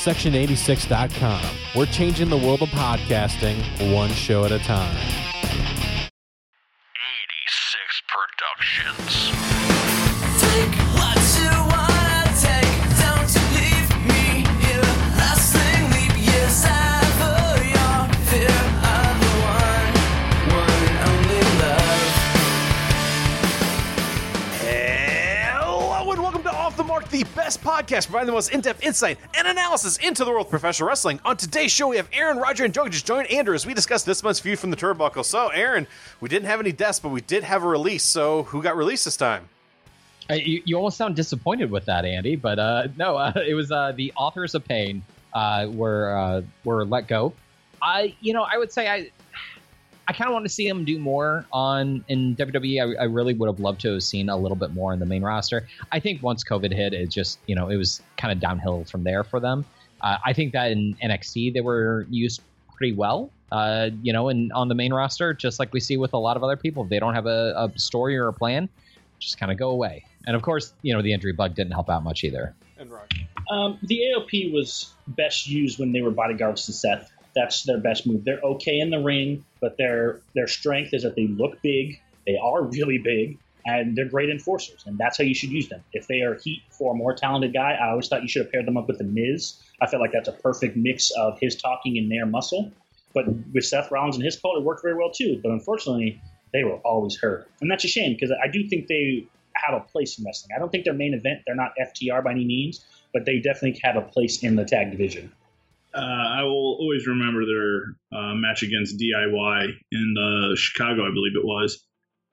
Section86.com. We're changing the world of podcasting one show at a time. Podcast providing the most in-depth insight and analysis into the world of professional wrestling. On today's show, we have Aaron, Roger, and Joe just join Andrew as we discuss this month's feud from the turnbuckle. So, Aaron, we didn't have any deaths, but we did have a release. So, who got released this time? Uh, you, you almost sound disappointed with that, Andy, but uh, no, uh, it was uh, the authors of pain uh, were uh, were let go. I, you know, I would say I, I kind of want to see them do more on in WWE. I, I really would have loved to have seen a little bit more in the main roster. I think once COVID hit, it just you know it was kind of downhill from there for them. Uh, I think that in NXT they were used pretty well. Uh, you know, and on the main roster, just like we see with a lot of other people, if they don't have a, a story or a plan, just kind of go away. And of course, you know, the injury bug didn't help out much either. And Roger. Um, the AOP was best used when they were bodyguards to Seth. That's their best move. They're okay in the ring, but their their strength is that they look big. They are really big, and they're great enforcers. And that's how you should use them. If they are heat for a more talented guy, I always thought you should have paired them up with the Miz. I felt like that's a perfect mix of his talking and their muscle. But with Seth Rollins and his cult, it worked very well too. But unfortunately, they were always hurt, and that's a shame because I do think they have a place in wrestling. I don't think they're main event. They're not FTR by any means, but they definitely have a place in the tag division. Uh, I will always remember their uh, match against DIY in uh, Chicago, I believe it was,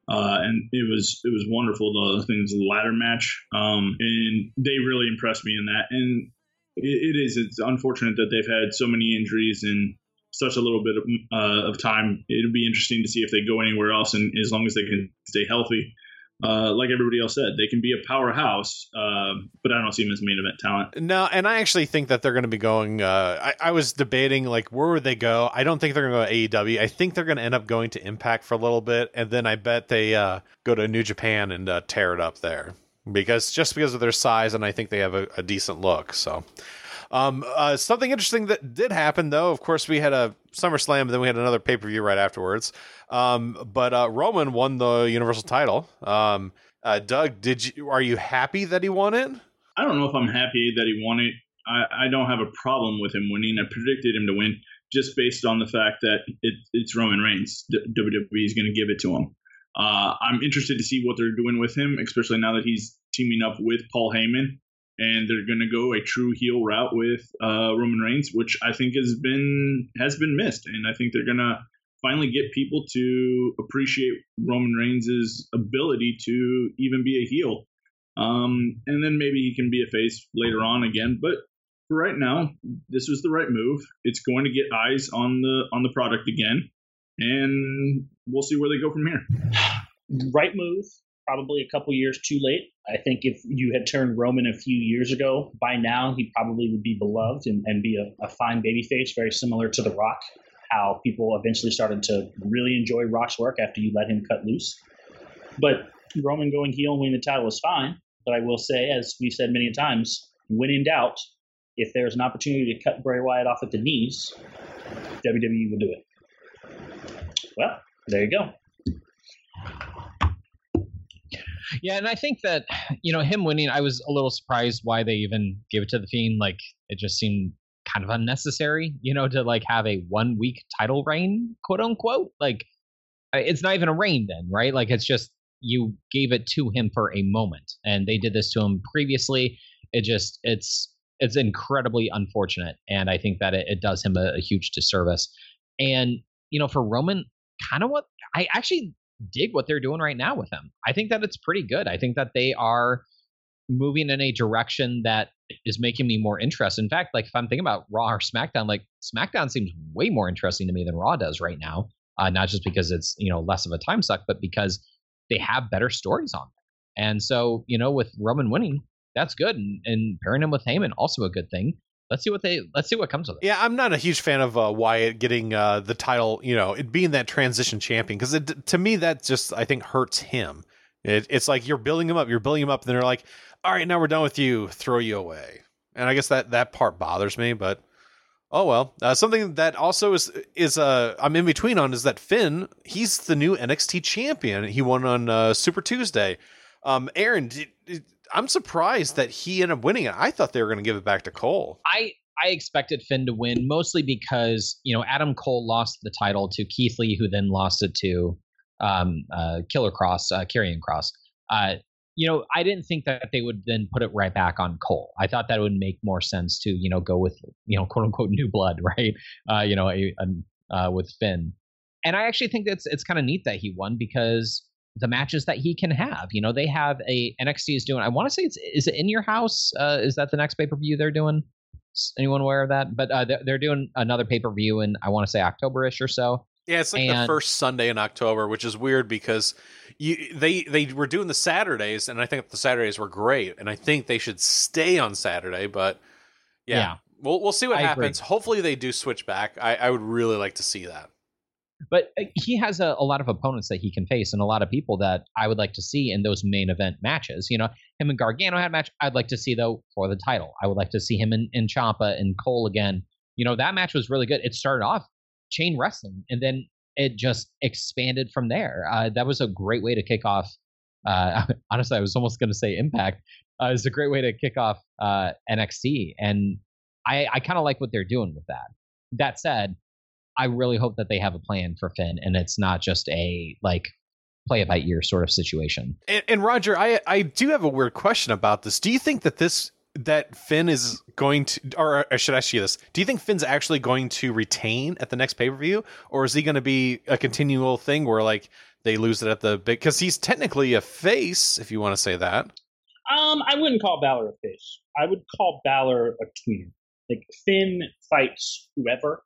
uh, and it was it was wonderful. The things the ladder match, um, and they really impressed me in that. And it, it is it's unfortunate that they've had so many injuries in such a little bit of, uh, of time. It'll be interesting to see if they go anywhere else, and as long as they can stay healthy. Uh, like everybody else said, they can be a powerhouse, uh, but I don't see them as main event talent. No, and I actually think that they're going to be going. Uh, I, I was debating like where would they go. I don't think they're going to go to AEW. I think they're going to end up going to Impact for a little bit, and then I bet they uh, go to New Japan and uh, tear it up there because just because of their size, and I think they have a, a decent look. So. Um, uh, something interesting that did happen, though. Of course, we had a SummerSlam, and then we had another pay per view right afterwards. Um, but uh, Roman won the Universal title. Um, uh, Doug, did you are you happy that he won it? I don't know if I'm happy that he won it. I, I don't have a problem with him winning. I predicted him to win just based on the fact that it, it's Roman Reigns. WWE is going to give it to him. Uh, I'm interested to see what they're doing with him, especially now that he's teaming up with Paul Heyman, and they're going to go a true heel route with uh, Roman Reigns, which I think has been has been missed, and I think they're going to finally get people to appreciate Roman Reigns' ability to even be a heel. Um, and then maybe he can be a face later on again. But for right now, this was the right move. It's going to get eyes on the on the product again, and we'll see where they go from here. Right move, probably a couple years too late. I think if you had turned Roman a few years ago, by now he probably would be beloved and, and be a, a fine babyface, very similar to The Rock. How people eventually started to really enjoy Rock's work after you let him cut loose. But Roman going heel and winning the title was fine. But I will say, as we've said many times, when in doubt, if there's an opportunity to cut Bray Wyatt off at the knees, WWE will do it. Well, there you go. Yeah, and I think that you know him winning, I was a little surprised why they even gave it to the Fiend. Like it just seemed kind of unnecessary, you know, to like have a one week title reign, quote unquote. Like it's not even a reign then, right? Like it's just you gave it to him for a moment, and they did this to him previously. It just it's it's incredibly unfortunate, and I think that it, it does him a, a huge disservice. And you know, for Roman, kind of what I actually dig what they're doing right now with him. I think that it's pretty good. I think that they are moving in a direction that is making me more interested. In fact, like if I'm thinking about Raw or SmackDown, like SmackDown seems way more interesting to me than Raw does right now. Uh, not just because it's you know less of a time suck, but because they have better stories on them. And so you know, with Roman winning, that's good, and, and pairing him with Heyman also a good thing. Let's see what they let's see what comes of it. Yeah, I'm not a huge fan of uh, Wyatt getting uh, the title. You know, it being that transition champion because to me that just I think hurts him. It, it's like you're building him up, you're building him up, and then they're like, "All right, now we're done with you. Throw you away." and I guess that that part bothers me. But oh well. Uh, something that also is is uh I'm in between on is that Finn he's the new NXT champion. He won on uh, Super Tuesday. Um, Aaron, did, did- I'm surprised that he ended up winning it. I thought they were going to give it back to Cole. I I expected Finn to win mostly because you know Adam Cole lost the title to Keith Lee, who then lost it to um, uh, Killer Kross, uh, Kross. Uh, you know, I didn't think that they would then put it right back on Cole. I thought that would make more sense to you know go with you know quote unquote new blood, right? Uh, you know, a, a, uh, with Finn, and I actually think it's it's kind of neat that he won because the matches that he can have. You know, they have a NXT is doing. I want to say it's is it in your house? Uh, is that the next pay per view they're doing? S- Anyone aware of that? But uh, they're, they're doing another pay per view in I want to say Octoberish or so. Yeah, it's like the first Sunday in October, which is weird because you they they were doing the Saturdays, and I think the Saturdays were great, and I think they should stay on Saturday. But yeah, Yeah. we'll we'll see what I agree. happens. Hopefully, they do switch back. I, I would really like to see that. But uh, he has a, a lot of opponents that he can face, and a lot of people that I would like to see in those main event matches. You know, him and Gargano had a match. I'd like to see though for the title. I would like to see him in, in Ciampa and Cole again. You know, that match was really good. It started off chain wrestling, and then it just expanded from there. Uh, that was a great way to kick off. Uh, honestly, I was almost going to say Impact. Uh, it's a great way to kick off uh, NXT, and I, I kind of like what they're doing with that. That said, I really hope that they have a plan for Finn, and it's not just a like play it by ear sort of situation. And, and Roger, I I do have a weird question about this. Do you think that this that Finn is going to, or I should ask you this: Do you think Finn's actually going to retain at the next pay per view, or is he going to be a continual thing where like they lose it at the big? Because he's technically a face, if you want to say that. Um, I wouldn't call Balor a face. I would call Balor a tweener. Like Finn fights whoever.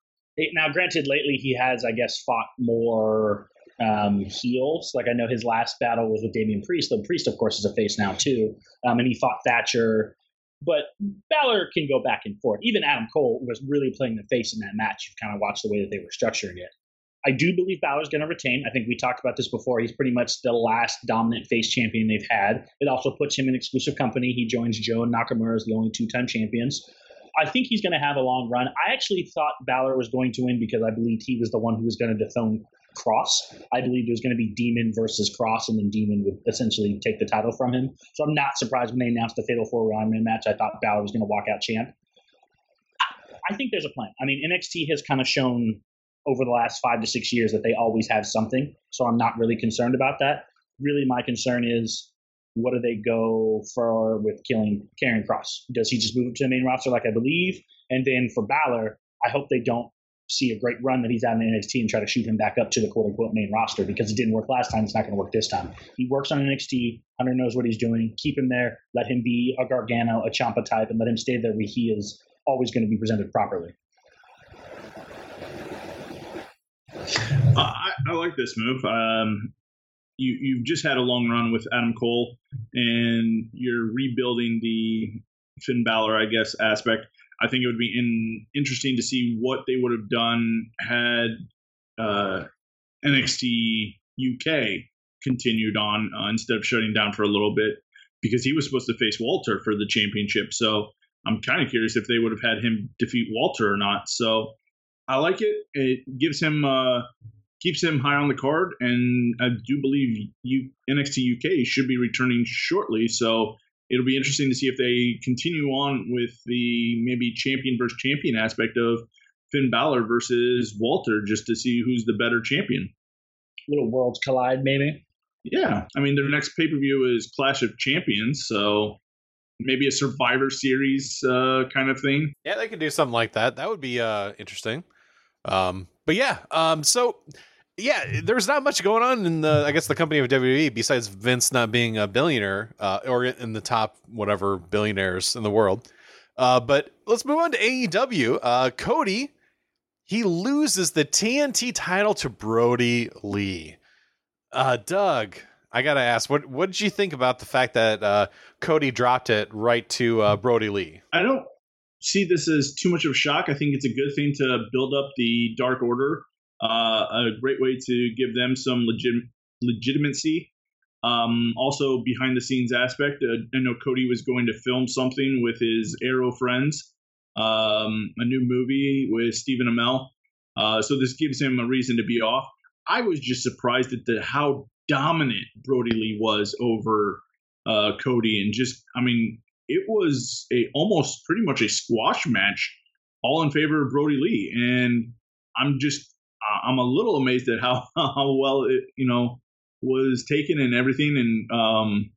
Now, granted, lately he has, I guess, fought more um, heels. Like I know his last battle was with Damian Priest. Though Priest, of course, is a face now too, um, and he fought Thatcher. But Balor can go back and forth. Even Adam Cole was really playing the face in that match. You've kind of watched the way that they were structuring it. I do believe Balor's going to retain. I think we talked about this before. He's pretty much the last dominant face champion they've had. It also puts him in exclusive company. He joins Joe and Nakamura as the only two-time champions. I think he's going to have a long run. I actually thought Balor was going to win because I believed he was the one who was going to dethrone Kross. I believed it was going to be Demon versus Kross, and then Demon would essentially take the title from him. So I'm not surprised when they announced the Fatal Four Way match. I thought Balor was going to walk out champ. I think there's a plan. I mean, NXT has kind of shown over the last five to six years that they always have something. So I'm not really concerned about that. Really, my concern is what do they go for with killing Karrion Kross? Does he just move to the main roster like I believe? And then for Balor, I hope they don't see a great run that he's having in NXT and try to shoot him back up to the quote unquote main roster because it didn't work last time. It's not going to work this time. He works on NXT. Hunter knows what he's doing. Keep him there. Let him be a Gargano, a Ciampa type, and let him stay there where he is always going to be presented properly. Uh, I, I like this move. Um, you you've just had a long run with Adam Cole, and you're rebuilding the Finn Balor, I guess, aspect. I think it would be in, interesting to see what they would have done had uh, NXT UK continued on uh, instead of shutting down for a little bit because he was supposed to face Walter for the championship. So I'm kind of curious if they would have had him defeat Walter or not. So I like it. It gives him uh, keeps him high on the card, and I do believe you, NXT UK should be returning shortly. So it'll be interesting to see if they continue on with the maybe champion versus champion aspect of Finn Balor versus Walter, just to see who's the better champion. Little worlds collide, maybe. Yeah, I mean their next pay per view is Clash of Champions, so maybe a Survivor Series uh, kind of thing. Yeah, they could do something like that. That would be uh, interesting. Um, but yeah, um, so yeah, there's not much going on in the I guess the company of WWE besides Vince not being a billionaire uh, or in the top whatever billionaires in the world. Uh, but let's move on to AEW. Uh, Cody, he loses the TNT title to Brodie Lee. Uh, Doug, I gotta ask, what what did you think about the fact that uh, Cody dropped it right to uh, Brodie Lee? I don't see this as too much of a shock. I think it's a good thing to build up the Dark Order. Uh, a great way to give them some legit- legitimacy. Um, also, behind the scenes aspect, uh, I know Cody was going to film something with his Arrow friends, um, a new movie with Stephen Amell. Uh, so this gives him a reason to be off. I was just surprised at the how dominant Brodie Lee was over uh, Cody, and just I mean, it was a almost pretty much a squash match, all in favor of Brodie Lee, and I'm just I'm a little amazed at how how well it you know was taken and everything, and um,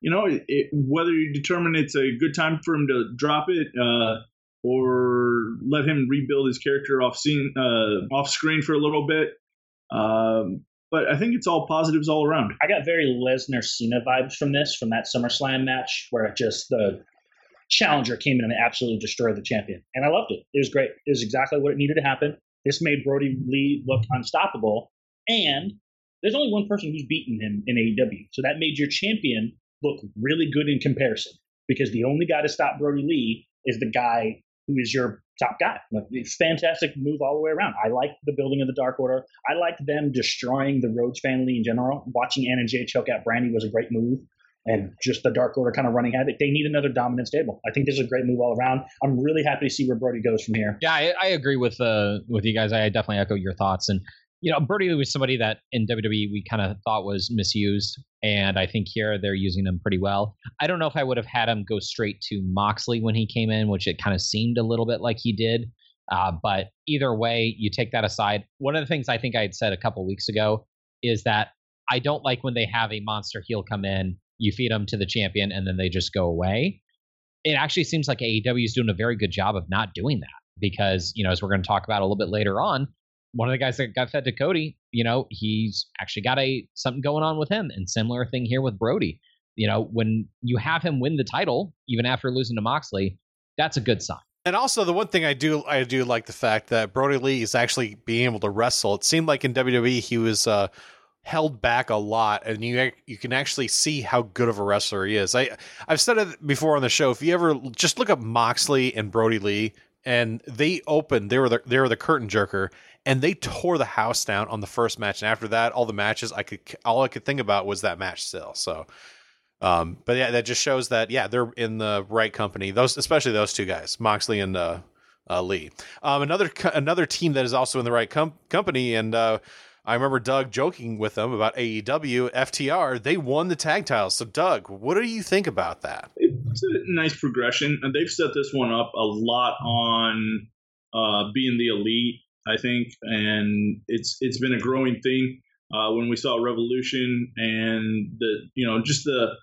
you know it, it, whether you determine it's a good time for him to drop it. Uh, or let him rebuild his character off scene, uh, off screen for a little bit. Um, but I think it's all positives all around. I got very Lesnar Cena vibes from this, from that SummerSlam match where it just the challenger came in and absolutely destroyed the champion. And I loved it. It was great. It was exactly what it needed to happen. This made Brodie Lee look unstoppable. And there's only one person who's beaten him in AEW. So that made your champion look really good in comparison because the only guy to stop Brodie Lee is the guy who is your top guy. Like, fantastic move all the way around. I like the building of the Dark Order. I like them destroying the Rhodes family in general. Watching Anna Jay choke out Brandy was a great move. And just the Dark Order kind of running havoc. They need another dominant stable. I think this is a great move all around. I'm really happy to see where Brodie goes from here. Yeah, I, I agree with uh, with you guys. I definitely echo your thoughts. And you know, Brodie was somebody that in WWE we kind of thought was misused, and I think here they're using him pretty well. I don't know if I would have had him go straight to Moxley when he came in, which it kind of seemed a little bit like he did. Uh, but either way, you take that aside. One of the things I think I had said a couple weeks ago is that I don't like when they have a monster heel come in, you feed them to the champion, and then they just go away. It actually seems like AEW is doing a very good job of not doing that because, you know, as we're going to talk about a little bit later on, one of the guys that got fed to Cody, you know, he's actually got a something going on with him, and similar thing here with Brodie. You know, when you have him win the title, even after losing to Moxley, that's a good sign. And also the one thing I do I do like the fact that Brodie Lee is actually being able to wrestle. It seemed like in WWE he was uh, held back a lot, and you you can actually see how good of a wrestler he is. I I've said it before on the show. If you ever just look up Moxley and Brodie Lee, and they opened, they were the, they were the curtain jerker, and they tore the house down on the first match. And after that, all the matches I could all I could think about was that match still. So. Um, but yeah, that just shows that yeah they're in the right company. Those, especially those two guys, Moxley and uh, uh, Lee. Um, another another team that is also in the right com- company, and uh, I remember Doug joking with them about AEW FTR. They won the tag titles. So Doug, what do you think about that? It's a nice progression, and they've set this one up a lot on uh, being the elite. I think, and it's it's been a growing thing. Uh, when we saw Revolution and the you know just the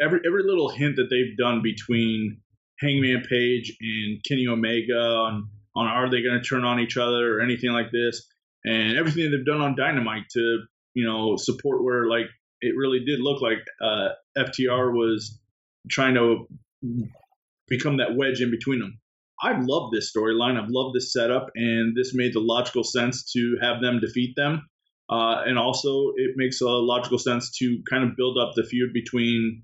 every every little hint that they've done between Hangman Page and Kenny Omega on on are they going to turn on each other or anything like this, and everything they've done on Dynamite to you know support where like it really did look like uh, FTR was trying to become that wedge in between them. I've loved this storyline. I've loved this setup, and this made the logical sense to have them defeat them. Uh, and also, it makes a logical sense to kind of build up the feud between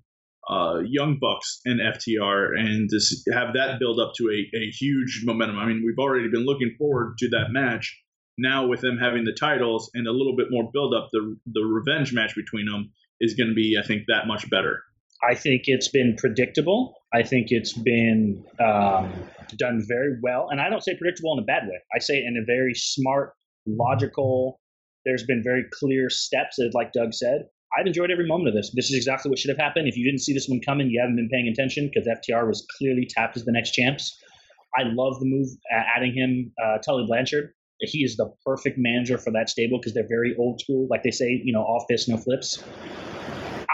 uh, Young Bucks and FTR and s- have that build up to a, a huge momentum. I mean, we've already been looking forward to that match. Now, with them having the titles and a little bit more build up, the, the revenge match between them is going to be, I think, that much better. I think it's been predictable. I think it's been um, done very well. And I don't say predictable in a bad way. I say in a very smart, logical, there's been very clear steps, as like Doug said. I've enjoyed every moment of this. This is exactly what should have happened. If you didn't see this one coming, you haven't been paying attention because FTR was clearly tapped as the next champs. I love the move, adding him, uh, Tully Blanchard. He is the perfect manager for that stable because they're very old school. Like they say, you know, all fists, no flips.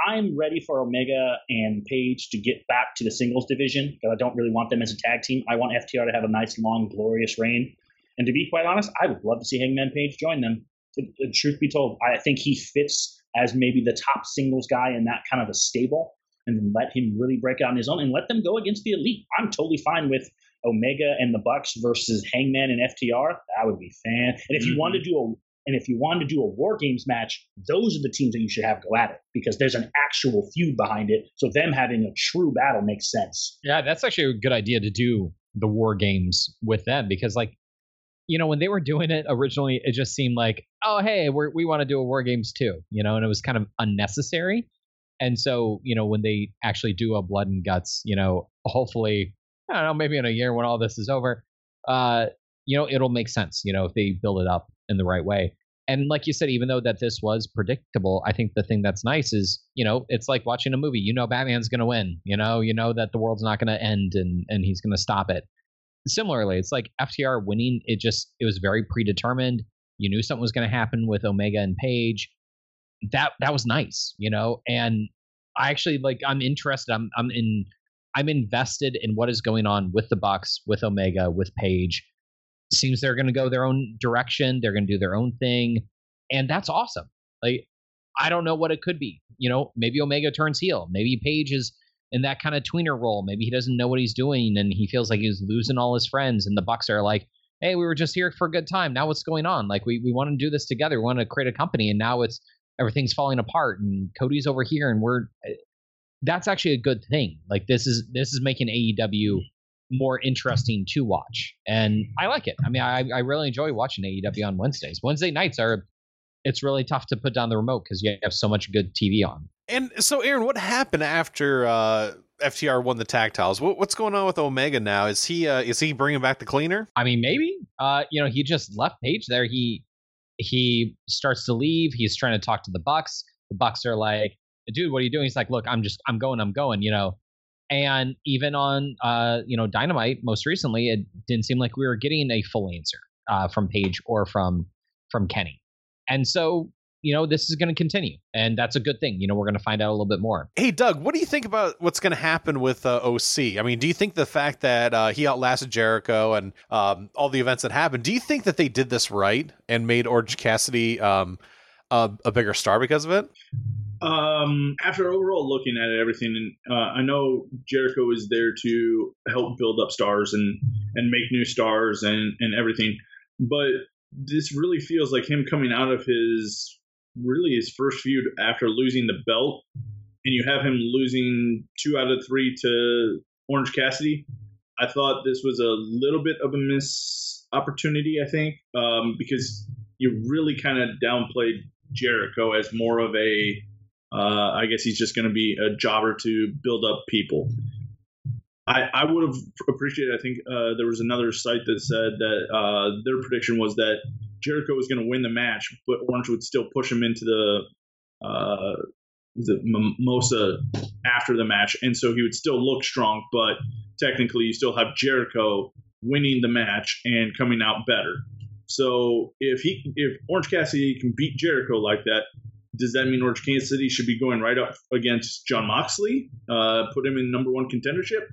I'm ready for Omega and Page to get back to the singles division because I don't really want them as a tag team. I want FTR to have a nice, long, glorious reign. And to be quite honest, I would love to see Hangman Page join them. To- truth be told, I think he fits as maybe the top singles guy in that kind of a stable, and let him really break out on his own and let them go against the elite. I'm totally fine with Omega and the Bucks versus Hangman and FTR. That would be fan. And if you Mhm. want to do a and if you want to do a war games match, those are the teams that you should have go at it because there's an actual feud behind it. So them having a true battle makes sense. Yeah, that's actually a good idea to do the war games with them because, like, you know, when they were doing it originally, it just seemed like, oh, hey, we're, we want to do a War Games too, you know, and it was kind of unnecessary. And so, you know, when they actually do a Blood and Guts, you know, hopefully, I don't know, maybe in a year when all this is over, uh, you know, it'll make sense, you know, if they build it up in the right way. And like you said, even though that this was predictable, I think the thing that's nice is, you know, it's like watching a movie. You know, Batman's going to win. You know, you know that the world's not going to end and and he's going to stop it. Similarly, it's like FTR winning. It just it was very predetermined. You knew something was going to happen with Omega and Page. That that was nice, you know. And I actually like. I'm interested. I'm I'm in. I'm invested in what is going on with the Bucks, with Omega, with Page. seems they're going to go their own direction. They're going to do their own thing, and that's awesome. Like I don't know what it could be. You know, maybe Omega turns heel. Maybe Page is in that kind of tweener role. Maybe he doesn't know what he's doing and he feels like he's losing all his friends. And the Bucks are like, "Hey, we were just here for a good time. Now what's going on? Like we we want to do this together. We want to create a company, and now it's everything's falling apart. And Cody's over here, and we're." That's actually a good thing. Like this is this is making AEW more interesting to watch. And I like it. I mean, I, I really enjoy watching AEW on Wednesdays. Wednesday nights are, it's really tough to put down the remote because you have so much good TV on. And so, Aaron, what happened after uh, FTR won the tag titles? What, what's going on with Omega now? Is he uh, is he bringing back the cleaner? I mean, maybe. Uh, you know, he just left Page there. He he starts to leave. He's trying to talk to the Bucks. The Bucks are like, "Dude, what are you doing?" He's like, "Look, I'm just I'm going. I'm going." You know, and even on uh, you know Dynamite most recently, it didn't seem like we were getting a full answer uh, from Page or from from Kenny. And so you know this is going to continue, and that's a good thing. You know we're going to find out a little bit more. Hey, Doug, what do you think about what's going to happen with uh, OC? I mean, do you think the fact that uh, he outlasted Jericho and um, all the events that happened, do you think that they did this right and made Orange Cassidy um, a, a bigger star because of it? Um, after overall looking at it, everything, and uh, I know Jericho is there to help build up stars and and make new stars and and everything, but this really feels like him coming out of his really his first feud after losing the belt, and you have him losing two out of three to Orange Cassidy. I thought this was a little bit of a miss opportunity. I think um, because you really kind of downplayed Jericho as more of a uh, I guess he's just going to be a jobber to build up people. I, I would have appreciated. I think uh, there was another site that said that uh, their prediction was that Jericho was going to win the match, but Orange would still push him into the uh, the mimosa after the match, and so he would still look strong. But technically, you still have Jericho winning the match and coming out better. So if he if Orange Cassidy can beat Jericho like that, does that mean Orange Cassidy should be going right up against Jon Moxley, uh, put him in number one contendership?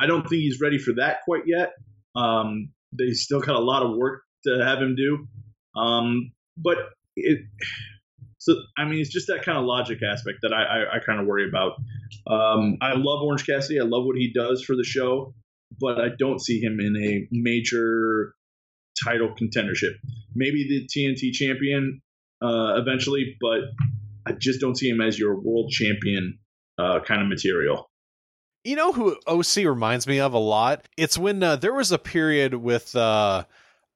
I don't think he's ready for that quite yet. Um, they still got a lot of work to have him do. Um, but it, so I mean, it's just that kind of logic aspect that I, I, I kind of worry about. Um, I love Orange Cassidy. I love what he does for the show, but I don't see him in a major title contendership. Maybe the TNT champion uh, eventually, but I just don't see him as your world champion uh, kind of material. You know who OC reminds me of a lot? It's when uh, there was a period with uh,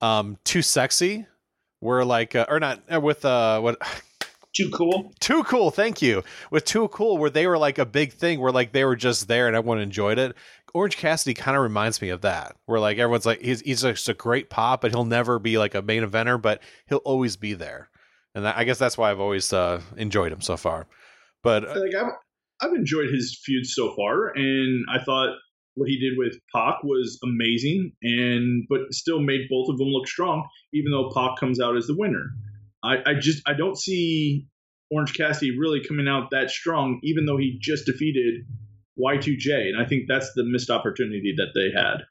um, Too Sexy, where like, uh, or not, uh, with uh, what? Too cool. Too cool, thank you. With Too Cool, where they were like a big thing, where like they were just there and everyone enjoyed it. Orange Cassidy kind of reminds me of that, where like everyone's like he's he's just a great pop, but he'll never be like a main eventer, but he'll always be there and I guess that's why I've always uh, enjoyed him so far. But uh, like I've I've enjoyed his feud so far, and I thought what he did with Pac was amazing, and but still made both of them look strong, even though Pac comes out as the winner. I, I just I don't see Orange Cassidy really coming out that strong, even though he just defeated Y2J, and I think that's the missed opportunity that they had.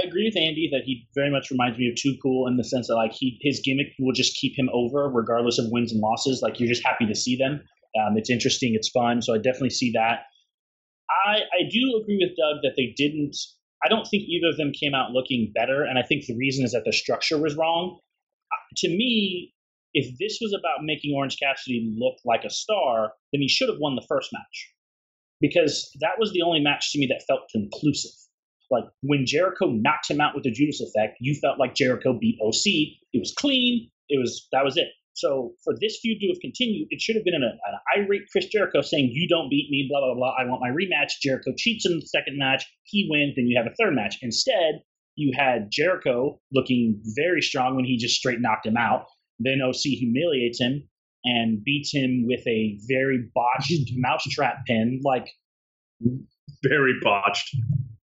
I agree with Andy that he very much reminds me of Too Cool in the sense that like he his gimmick will just keep him over regardless of wins and losses. Like you're just happy to see them. Um, it's interesting, it's fun, so I definitely see that. I I do agree with Doug that they didn't. I don't think either of them came out looking better, and I think the reason is that the structure was wrong. Uh, to me, if this was about making Orange Cassidy look like a star, then he should have won the first match because that was the only match to me that felt conclusive. Like when Jericho knocked him out with the Judas effect, you felt like Jericho beat OC. It was clean. It was that was it. So for this feud to have continued, it should have been an, an irate Chris Jericho saying, "You don't beat me, blah blah blah. I want my rematch." Jericho cheats in the second match. He wins. Then you have a third match. Instead, you had Jericho looking very strong when he just straight knocked him out. Then OC humiliates him and beats him with a very botched mousetrap pin, like Very botched.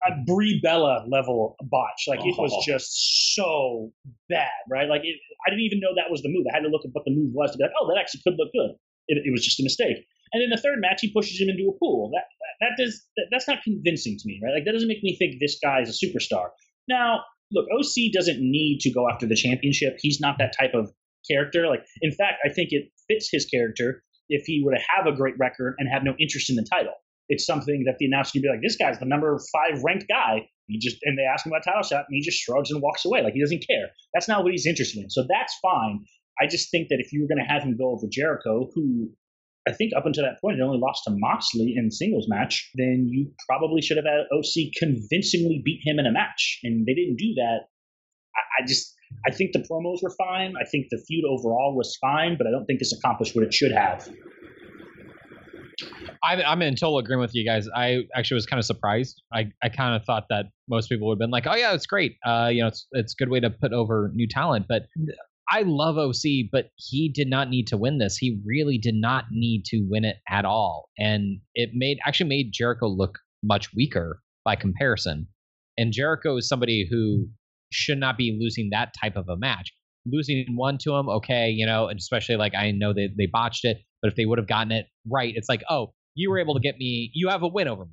A Brie Bella level botch. Like it was oh. just so bad, right? Like it, I didn't even know that was the move. I had to look at what the move was to be like, oh, that actually could look good. It, it was just a mistake. And then the third match, he pushes him into a pool. That that, that does that, that's not convincing to me, right? Like that doesn't make me think this guy is a superstar. Now, look, OC doesn't need to go after the championship. He's not that type of character. Like, in fact, I think it fits his character if he were to have a great record and have no interest in the title. It's something that the announcer can be like, this guy's the number five ranked guy. He just and they ask him about title shot, and he just shrugs and walks away like he doesn't care. That's not what he's interested in. So that's fine. I just think that if you were going to have him go over Jericho, who I think up until that point had only lost to Moxley in singles match, then you probably should have had OC convincingly beat him in a match, and they didn't do that. I, I just I think the promos were fine. I think the feud overall was fine, but I don't think this accomplished what it should have. I, I'm in total agreement with you guys. I actually was kind of surprised. I, I kind of thought that most people would have been like, "Oh yeah, it's great. Uh, you know, it's it's a good way to put over new talent." But I love OC, but he did not need to win this. He really did not need to win it at all, and it made actually made Jericho look much weaker by comparison. And Jericho is somebody who should not be losing that type of a match. Losing one to him, okay, you know, and especially like I know they they botched it, but if they would have gotten it right, it's like, oh, you were able to get me, you have a win over me,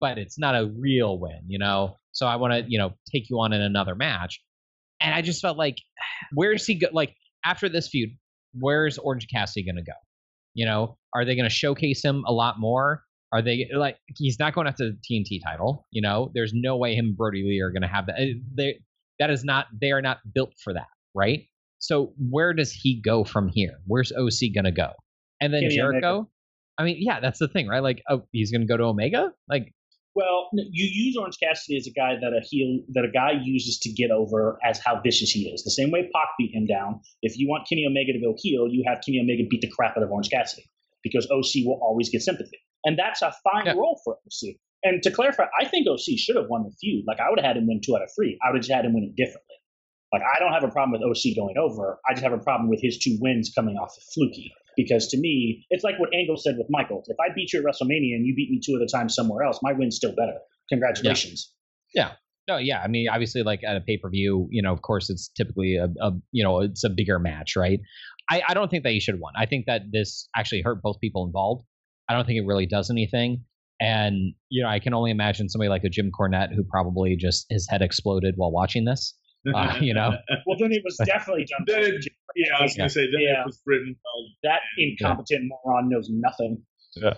but it's not a real win, you know. So I want to, you know, take you on in another match, and I just felt like, where's he go? Like after this feud, where's Orange Cassidy gonna go? You know, are they gonna showcase him a lot more? Are they like he's not going after the TNT title? You know, there's no way him and Brodie Lee are gonna have that. Uh, They that is not they are not built for that, right? So where does he go from here? Where's OC gonna go? And then Jericho. I mean, yeah, that's the thing, right? Like, oh, he's gonna go to Omega. Like, Well, you use Orange Cassidy as a guy that a heel that a guy uses to get over as how vicious he is. The same way Pac beat him down. If you want Kenny Omega to go heel, you have Kenny Omega beat the crap out of Orange Cassidy because OC will always get sympathy, and that's a fine Yeah. role for OC. And to clarify, I think OC should have won the feud. Like I would have had him win two out of three. I would have just had him win it differently. Like I don't have a problem with OC going over. I just have a problem with his two wins coming off of fluky. Because to me, it's like what Angle said with Michael. If I beat you at WrestleMania and you beat me two other times somewhere else, my win's still better. Congratulations. Yeah. No, yeah, I mean, obviously, like at a pay per view, you know, of course, it's typically a, a, you know, it's a bigger match, right? I, I don't think that he should won. I think that this actually hurt both people involved. I don't think it really does anything. And you know, I can only imagine somebody like a Jim Cornette who probably just his head exploded while watching this. Uh, you know, Well, then it was definitely done. Then it- yeah, I was Yeah. gonna say then Yeah. it was written. that incompetent moron knows nothing. Yeah.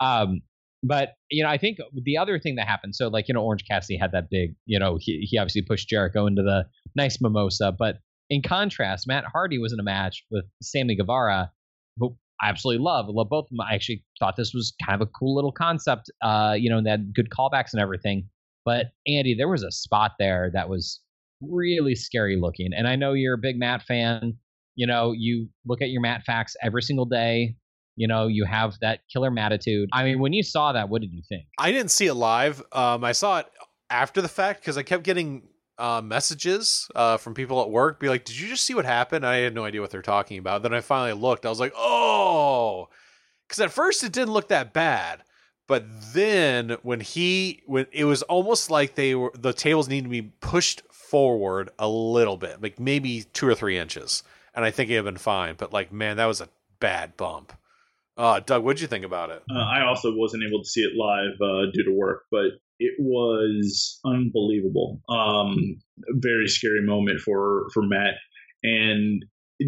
Um, but you know, I think the other thing that happened. So, like you know, Orange Cassidy had that big. You know, he he obviously pushed Jericho into the nice mimosa. But in contrast, Matt Hardy was in a match with Sammy Guevara, who I absolutely love. I love both of them. I actually thought this was kind of a cool little concept. Uh, you know, and they had good callbacks and everything. But Andy, there was a spot there that was really scary looking. And I know you're a big Matt fan. You know, you look at your Matt facts every single day. You know, you have that killer matitude. I mean, when you saw that, what did you think? I didn't see it live. Um, I saw it after the fact because I kept getting uh, messages uh, from people at work, be like, "Did you just see what happened?" I had no idea what they're talking about. Then I finally looked. I was like, "Oh," because at first it didn't look that bad, but then when he when it was almost like they were the tables needed to be pushed forward a little bit, like maybe two or three inches, and I think it had been fine. But like, man, that was a bad bump. Uh, Doug, what'd you think about it? Uh, I also wasn't able to see it live uh, due to work, but it was unbelievable. Um, very scary moment for for Matt, and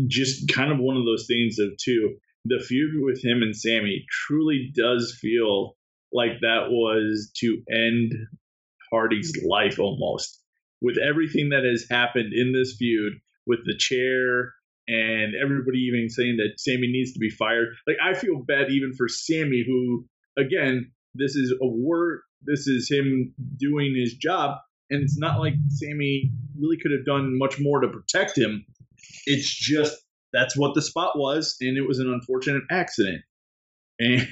just kind of one of those things of too. The feud with him and Sammy truly does feel like that was to end Hardy's life almost. With everything that has happened in this feud, with the chair and everybody even saying that Sammy needs to be fired. Like I feel bad even for Sammy, who again, this is a word this is him doing his job, and it's not like Sammy really could have done much more to protect him. It's just that's what the spot was, and it was an unfortunate accident. And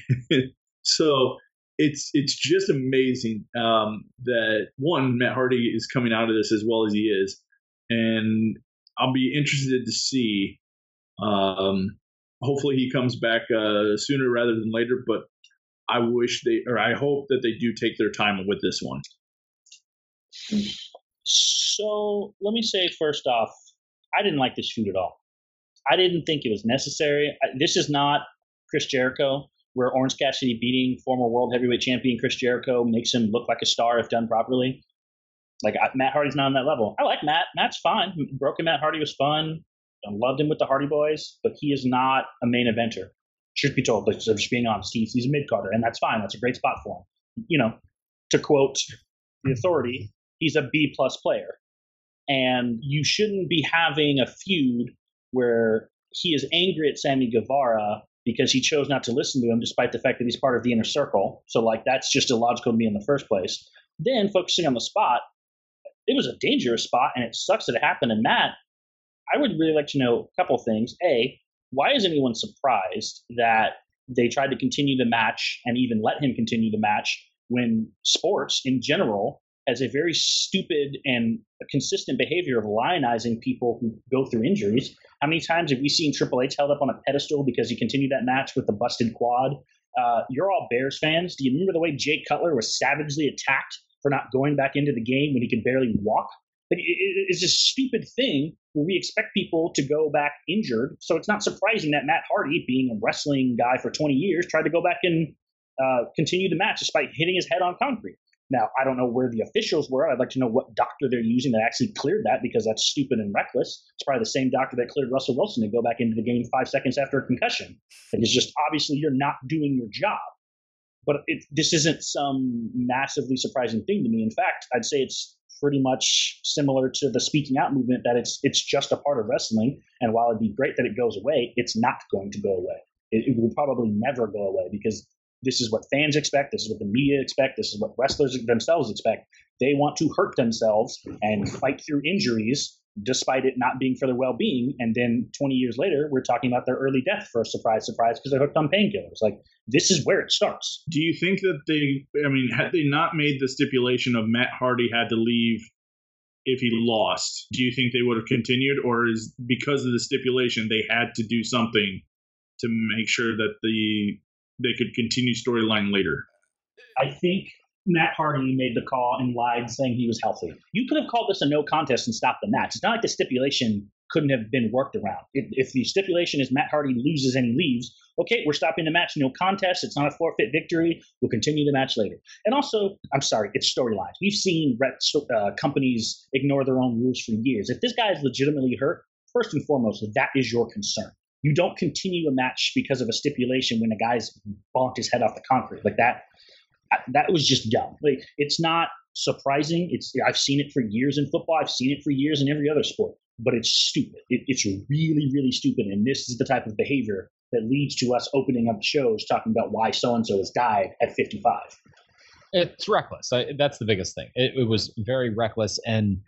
so it's it's just amazing um, that one Matt Hardy is coming out of this as well as he is, and I'll be interested to see. Um, hopefully, he comes back uh, sooner rather than later. But I wish they, or I hope that they do take their time with this one. So let me say first off, I didn't like this feud at all. I didn't think it was necessary. I, this is not Chris Jericho, where Orange Cassidy beating former world heavyweight champion Chris Jericho makes him look like a star if done properly. Like I, Matt Hardy's not on that level. I like Matt. Matt's fine. Broken Matt Hardy was fun. I loved him with the Hardy Boys, but he is not a main eventer. Truth be told, like, just being honest, he's, he's a mid carder, and that's fine. That's a great spot for him. You know, to quote the authority, he's a B plus player, and you shouldn't be having a feud where he is angry at Sammy Guevara because he chose not to listen to him, despite the fact that he's part of the inner circle. So, like, that's just illogical to me in the first place. Then focusing on the spot, it was a dangerous spot, and it sucks that it happened. And Matt, I would really like to know a couple things. A, why is anyone surprised that they tried to continue the match and even let him continue the match when sports in general has a very stupid and consistent behavior of lionizing people who go through injuries? How many times have we seen Triple H held up on a pedestal because he continued that match with the busted quad? Uh, you're all Bears fans. Do you remember the way Jay Cutler was savagely attacked for not going back into the game when he could barely walk? Like, it, it- it's a stupid thing where we expect people to go back injured. So it's not surprising that Matt Hardy, being a wrestling guy for 20 years, tried to go back and uh, continue the match despite hitting his head on concrete. Now, I don't know where the officials were. I'd like to know what doctor they're using that actually cleared that because that's stupid and reckless. It's probably the same doctor that cleared Russell Wilson to go back into the game five seconds after a concussion. It's just obviously you're not doing your job. But it, this isn't some massively surprising thing to me. In fact, I'd say it's pretty much similar to the speaking out movement that it's it's just a part of wrestling. And while it'd be great that it goes away, it's not going to go away. It, it will probably never go away because this is what fans expect. This is what the media expect. This is what wrestlers themselves expect. They want to hurt themselves and fight through injuries despite it not being for their well-being. And then 20 years later, we're talking about their early death for a surprise, surprise, because they're hooked on painkillers. Like this is where it starts. Do you think that they? I mean, had they not made the stipulation of Matt Hardy had to leave if he lost, do you think they would have continued, or is because of the stipulation they had to do something to make sure that the they could continue storyline later? I think Matt Hardy made the call and lied, saying he was healthy. You could have called this a no contest and stopped the match. It's not like the stipulation couldn't have been worked around. If, if the stipulation is Matt Hardy loses and leaves, okay, we're stopping the match. No contest. It's not a forfeit victory. We'll continue the match later. And also, I'm sorry, it's storylines. We've seen uh, companies ignore their own rules for years. If this guy is legitimately hurt, first and foremost, that is your concern. You don't continue a match because of a stipulation when a guy's bonked his head off the concrete like that. That was just dumb. Like it's not surprising. It's I've seen it for years in football. I've seen it for years in every other sport. But it's stupid. It, it's really, really stupid. And this is the type of behavior that leads to us opening up shows talking about why so and so has died at 55. It's reckless. I, that's the biggest thing. It, it was very reckless, and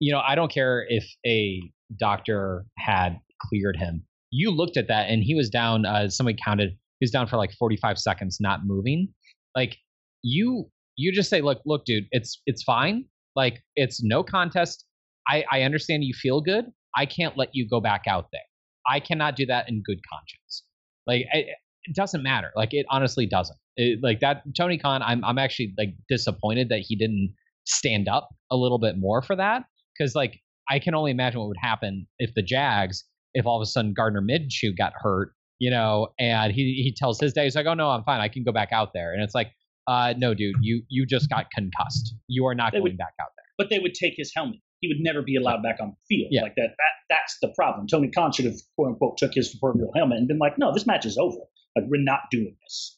you know, I don't care if a doctor had cleared him. You looked at that, and he was down. Uh, somebody counted. He was down for like 45 seconds, not moving. Like you, you just say, "Look, look, dude, it's it's fine. Like it's no contest. I I understand you feel good. I can't let you go back out there. I cannot do that in good conscience. Like I, it doesn't matter. Like it honestly doesn't. It, like that Tony Khan, I'm I'm actually like disappointed that he didn't stand up a little bit more for that because like I can only imagine what would happen if the Jags, if all of a sudden Gardner Minshew got hurt, you know, and he he tells his dad he's like, oh no, I'm fine, I can go back out there, and it's like, uh, no, dude, you you just got concussed. You are not They going would- back out there. But they would take his helmet. He would never be allowed back on the field. Yeah. Like that, that that's the problem. Tony Khan should have quote unquote took his proverbial helmet and been like, no, this match is over. Like we're not doing this.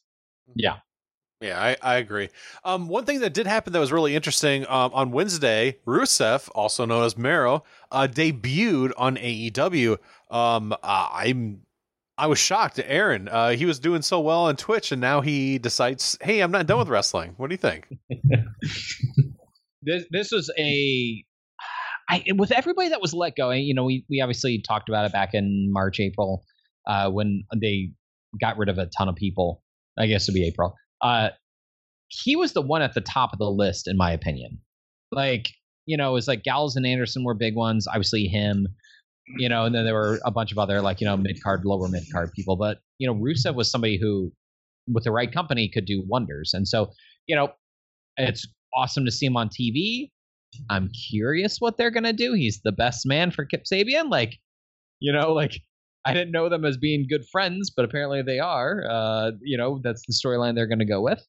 Yeah, I, I agree. Um, one thing that did happen that was really interesting um, on Wednesday, Rusev, also known as Miro, uh, debuted on AEW. Um, uh, I'm I was shocked. Aaron, uh, he was doing so well on Twitch, and now he decides, "Hey, I'm not done with wrestling." What do you think? this this was a I, with everybody that was let go. You know, we we obviously talked about it back in March, April, uh, when they got rid of a ton of people. I guess it'd be April. Uh, he was the one at the top of the list, in my opinion. Like, you know, it was like Gallows and Anderson were big ones. Obviously, him. You know, and then there were a bunch of other like you know mid card, lower mid card people. But you know, Rusev was somebody who, with the right company, could do wonders. And so, you know, it's awesome to see him on TV. I'm curious what they're gonna do. He's the best man for Kip Sabian. Like, you know, like I didn't know them as being good friends, but apparently they are. Uh, you know, that's the storyline they're gonna go with.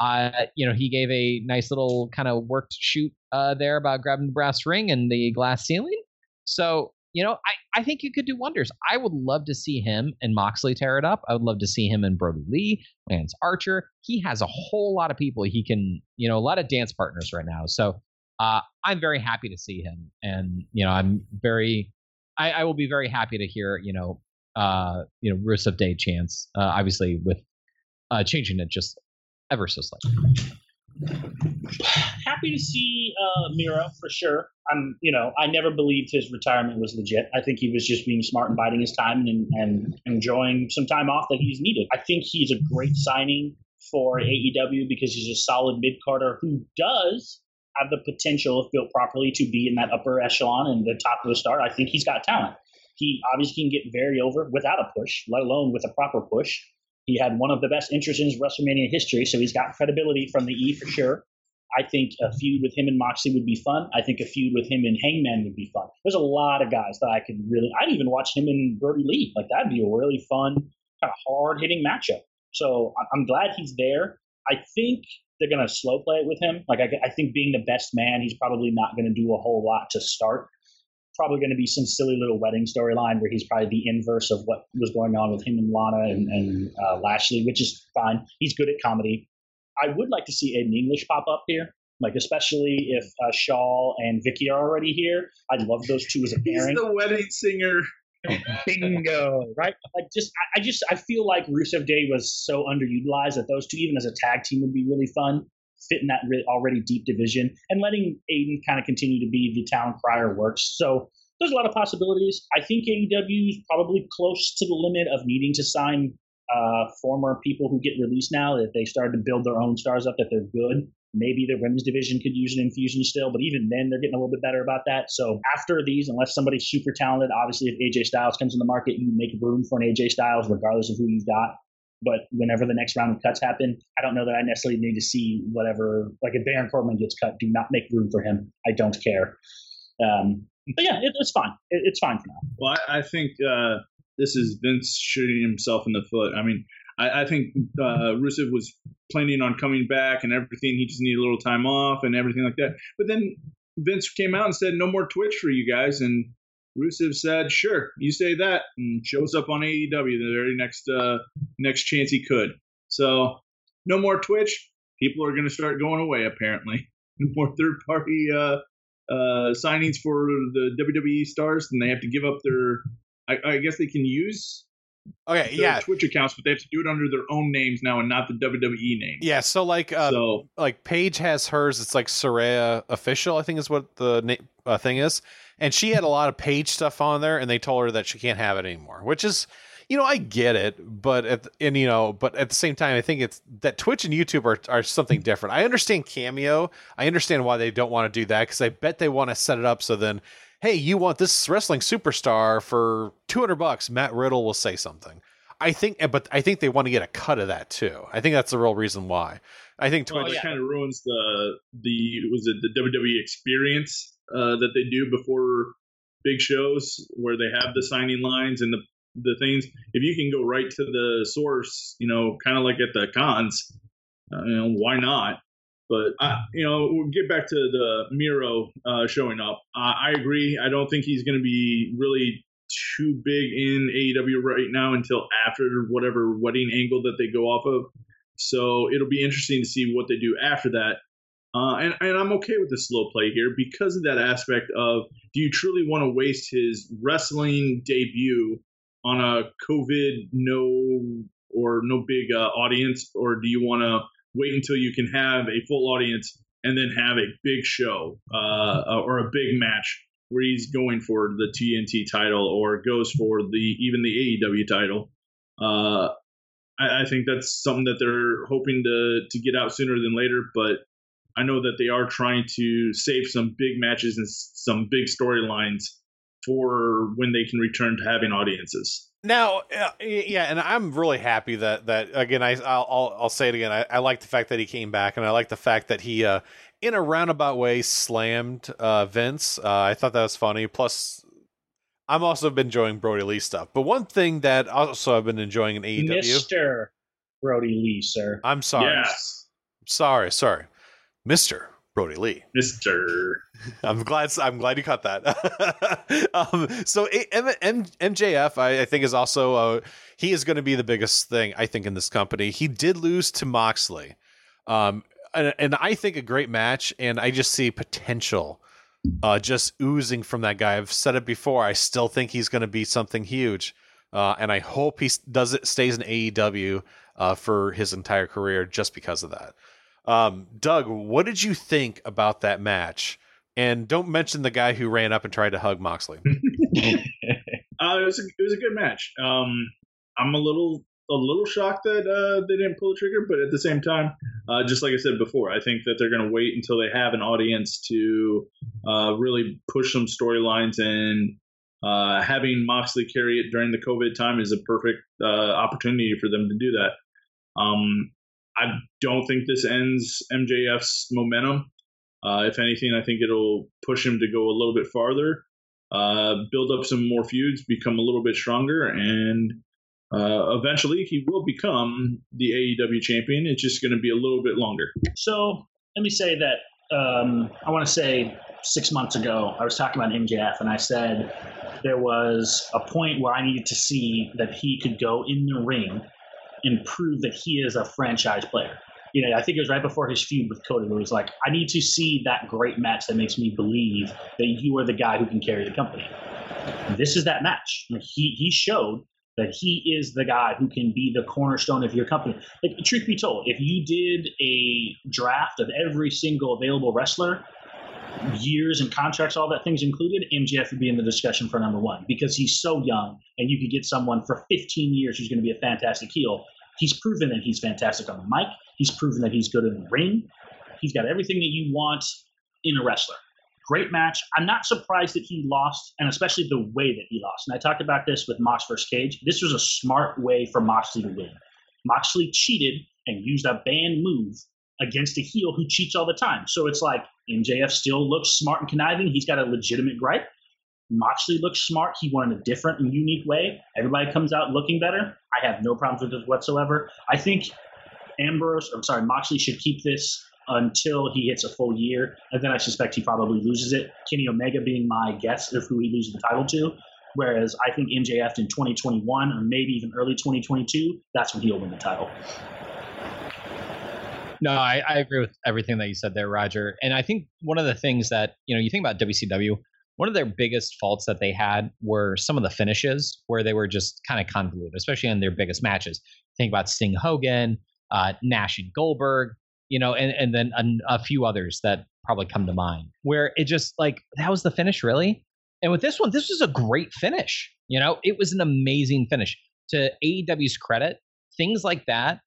Uh, you know, he gave a nice little kind of worked shoot uh, there about grabbing the brass ring and the glass ceiling. So, you know, I, I think you could do wonders. I would love to see him and Moxley tear it up. I would love to see him and Brodie Lee, Lance Archer. He has a whole lot of people he can, you know, a lot of dance partners right now. So uh, I'm very happy to see him, and you know, I'm very, I, I will be very happy to hear, you know, uh, you know, Rusev Day chance. Uh, obviously, with uh, changing it just ever so slightly. happy to see uh, Miro for sure. I'm, you know, I never believed his retirement was legit. I think he was just being smart and biding his time and, and enjoying some time off that he's needed. I think he's a great signing for AEW because he's a solid mid carder who does have the potential, if built properly, to be in that upper echelon and the top of the star. I think he's got talent. He obviously can get very over without a push, let alone with a proper push. He had one of the best entrances in WrestleMania history, so he's got credibility from the E for sure. I think a feud with him and Moxley would be fun. I think a feud with him and Hangman would be fun. There's a lot of guys that I could really. I'd even watch him and Brodie Lee. Like that'd be a really fun, kind of hard hitting matchup. So I'm glad he's there. I think they're going to slow play it with him. Like I, I think being the best man, he's probably not going to do a whole lot to start. Probably going to be some silly little wedding storyline where he's probably the inverse of what was going on with him and Lana and, and uh, Lashley, which is fine. He's good at comedy. I would like to see Aiden English pop up here, like especially if uh, Shaw and Vicky are already here. I'd love those two as a He's pairing. the wedding singer. Bingo, right? Like just, I, just, I feel like Rusev Day was so underutilized that those two, even as a tag team, would be really fun. Fit in that re- already deep division, and letting Aiden kind of continue to be the town crier works. So there's a lot of possibilities. I think AEW is probably close to the limit of needing to sign uh, former people who get released now that they started to build their own stars up that they're good. Maybe the women's division could use an infusion still, but even then they're getting a little bit better about that. So after these, unless somebody's super talented, obviously if AJ Styles comes in the market, you make room for an AJ Styles regardless of who you've got. But whenever the next round of cuts happen, I don't know that I necessarily need to see whatever. Like if Baron Corbin gets cut, do not make room for him. I don't care. Um, but yeah, it, it's fine. It, it's fine for now. Well, I, I think uh, this is Vince shooting himself in the foot. I mean, I, I think uh, Rusev was planning on coming back and everything. He just needed a little time off and everything like that. But then Vince came out and said, "No more Twitch for you guys." And Rusev said, "Sure, you say that," and shows up on AEW the very next uh, next chance he could. So, no more Twitch. People are going to start going away. Apparently, no more third party uh, uh, signings for the WWE stars, and they have to give up their. I, I guess they can use Okay, yeah, Twitch accounts, but they have to do it under their own names now and not the WWE name. yeah. So like, uh, so like Paige has hers. It's like Saraya official, I think is what the na- uh, thing is, and she had a lot of Paige stuff on there, and they told her that she can't have it anymore. Which is, you know, I get it, but at the- and you know, but at the same time, I think it's that Twitch and YouTube are are something different. I understand Cameo. I understand why they don't want to do that because I bet they want to set it up so then. Hey, you want this wrestling superstar for 200 bucks? Matt Riddle will say something. I think, but I think they want to get a cut of that too. I think that's the real reason why. I think Twitch. well, it kind of ruins the the was it the WWE experience uh, that they do before big shows where they have the signing lines and the the things. If you can go right to the source, you know, kind of like at the cons, uh, you know, why not? But I, you know, we'll get back to the Miro uh, showing up. I I agree. I don't think he's going to be really too big in AEW right now until after whatever wedding angle that they go off of. So it'll be interesting to see what they do after that. Uh, and, and I'm okay with the slow play here because of that aspect of do you truly want to waste his wrestling debut on a COVID no or no big uh, audience, or do you want to wait until you can have a full audience and then have a big show uh, or a big match where he's going for the TNT title or goes for the even the AEW title? Uh, I, I think that's something that they're hoping to to get out sooner than later, but I know that they are trying to save some big matches and some big storylines for when they can return to having audiences. Now, uh, yeah, and I'm really happy that that again. I I'll I'll, I'll say it again. I, I like the fact that he came back, and I like the fact that he, uh, in a roundabout way, slammed uh, Vince. Uh, I thought that was funny. Plus, I'm also been enjoying Brodie Lee stuff. But one thing that also I've been enjoying in AEW. Mr. Brodie Lee, sir. I'm sorry, Yes, sorry, sorry, Mister Brodie Lee. Mister. I'm glad. I'm glad you caught that. um, so M- M- MJF, I, I think, is also uh, he is going to be the biggest thing I think in this company. He did lose to Moxley, um, and, and I think a great match, and I just see potential uh, just oozing from that guy. I've said it before. I still think he's going to be something huge, uh, and I hope he does it stays in AEW uh, for his entire career just because of that. Um, Doug, what did you think about that match? And don't mention the guy who ran up and tried to hug Moxley. Uh, it was a, it was a good match. Um, I'm a little a little shocked that uh, they didn't pull the trigger, but at the same time, uh, just like I said before, I think that they're going to wait until they have an audience to uh, really push some storylines and. Uh, having Moxley carry it during the COVID time is a perfect uh, opportunity for them to do that. Um, I don't think this ends MJF's momentum. Uh, if anything, I think it'll push him to go a little bit farther uh, build up some more feuds, become a little bit stronger, and uh, eventually he will become the AEW champion. It's just going to be a little bit longer. So let me say that um, I want to say six months ago, I was talking about MJF, and I said there was a point where I needed to see that he could go in the ring and prove that he is a franchise player. You know, I think it was right before his feud with Cody, where it was like, I need to see that great match that makes me believe that you are the guy who can carry the company. This is that match. He he showed that he is the guy who can be the cornerstone of your company. Like, truth be told, if you did a draft of every single available wrestler, years and contracts, all that things included, MJF would be in the discussion for number one because he's so young and you could get someone for 15 years who's going to be a fantastic heel. He's proven that he's fantastic on the mic. He's proven that he's good in the ring. He's got everything that you want in a wrestler. Great match. I'm not surprised that he lost, and especially the way that he lost. And I talked about this with Mox vs. Cage. This was a smart way for Moxley to win. Moxley cheated and used a banned move against a heel who cheats all the time. So it's like MJF still looks smart and conniving. He's got a legitimate gripe. Moxley looks smart. He won in a different and unique way. Everybody comes out looking better. I have no problems with this whatsoever. I think Ambrose, I'm sorry, Moxley should keep this until he hits a full year, and then I suspect he probably loses it. Kenny Omega being my guess of who he loses the title to. Whereas I think MJF in 2021 or maybe even early 2022, that's when he'll win the title. No, I, I agree with everything that you said there, Roger. And I think one of the things that, you know, you think about WCW, one of their biggest faults that they had were some of the finishes where they were just kind of convoluted, especially in their biggest matches. Think about Sting Hogan, uh, Nash and Goldberg, you know, and, and then a, a few others that probably come to mind where it just like, that was the finish, really? And with this one, this was a great finish. You know, it was an amazing finish. To AEW's credit, things like that,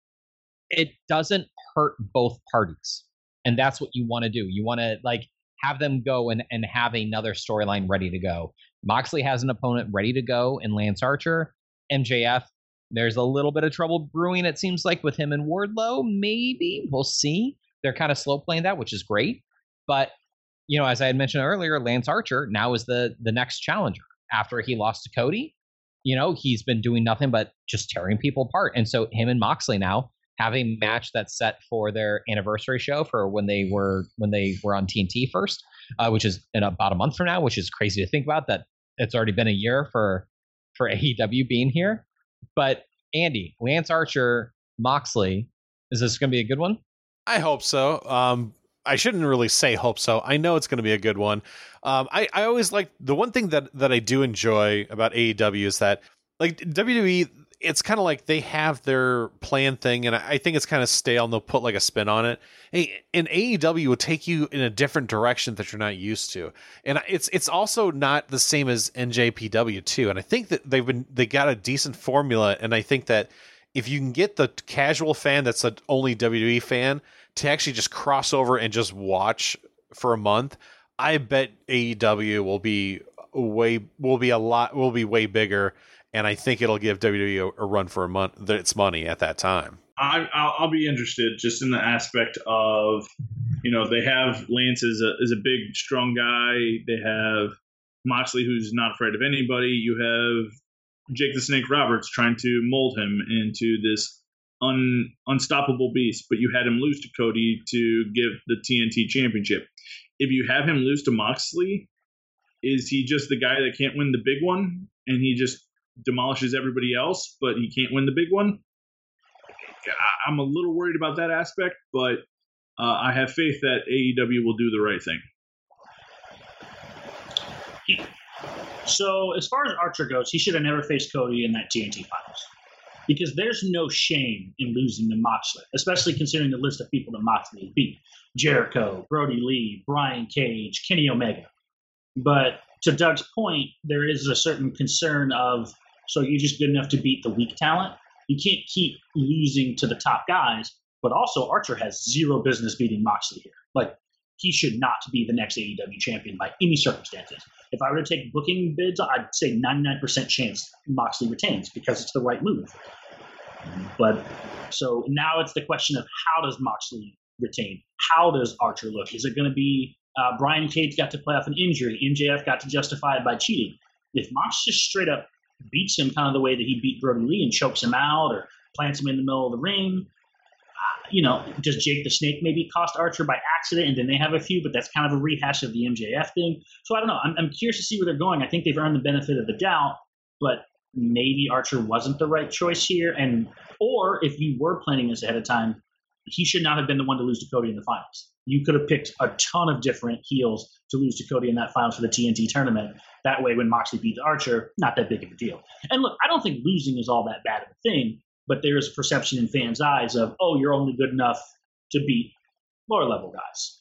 it doesn't hurt both parties. And that's what you want to do. You want to like have them go and, and have another storyline ready to go. Moxley has an opponent ready to go in Lance Archer. MJF, there's a little bit of trouble brewing, it seems like, with him and Wardlow. Maybe. We'll see. They're kind of slow playing that, which is great. But, you know, as I had mentioned earlier, Lance Archer now is the the next challenger. After he lost to Cody, you know, he's been doing nothing but just tearing people apart. And so him and Moxley now have a match that's set for their anniversary show for when they were when they were on TNT first, uh, which is in about a month from now, which is crazy to think about. That it's already been a year for for AEW being here. But Andy, Lance Archer, Moxley, is this going to be a good one? I hope so. Um, I shouldn't really say hope so. I know it's going to be a good one. Um, I, I always like the one thing that that I do enjoy about AEW is that like WWE, it's kind of like they have their plan thing, and I think it's kind of stale, and they'll put like a spin on it. Hey, And AEW will take you in a different direction that you're not used to, and it's it's also not the same as NJPW too. And I think that they've been they got a decent formula, and I think that if you can get the casual fan that's the only WWE fan to actually just cross over and just watch for a month, I bet AEW will be way will be a lot will be way bigger, and I think it'll give WWE a, a run for a month its money at that time. I, I'll, I'll be interested just in the aspect of, you know, they have Lance is a, as a big, strong guy. They have Moxley, who's not afraid of anybody. You have Jake the Snake Roberts trying to mold him into this un, unstoppable beast, but you had him lose to Cody to give the TNT championship. If you have him lose to Moxley, is he just the guy that can't win the big one and he just demolishes everybody else, but he can't win the big one? I'm a little worried about that aspect, but uh, I have faith that AEW will do the right thing. So as far as Archer goes, he should have never faced Cody in that TNT finals. Because there's no shame in losing to Moxley, especially considering the list of people that Moxley beat. Jericho, Brodie Lee, Brian Cage, Kenny Omega. But to Doug's point, there is a certain concern of so you're just good enough to beat the weak talent. You can't keep losing to the top guys, but also Archer has zero business beating Moxley here. Like he should not be the next AEW champion by any circumstances. If I were to take booking bids, I'd say 99% chance Moxley retains because it's the right move. But so now it's the question of how does Moxley retain? How does Archer look? Is it going to be uh, Brian Cage got to play off an injury? MJF got to justify it by cheating. If Mox just straight up beats him kind of the way that he beat Brodie Lee and chokes him out or plants him in the middle of the ring, uh, you know, does Jake the Snake maybe cost Archer by accident and then they have a few, but that's kind of a rehash of the MJF thing. So I don't know. I'm, I'm curious to see where they're going. I think they've earned the benefit of the doubt, but maybe Archer wasn't the right choice here. And or if you were planning this ahead of time, he should not have been the one to lose to Cody in the finals. You could have picked a ton of different heels to lose to Cody in that finals for the TNT tournament. That way, when Moxley beats Archer, not that big of a deal. And look, I don't think losing is all that bad of a thing, but there is a perception in fans' eyes of, oh, you're only good enough to beat lower level guys.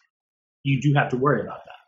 You do have to worry about that.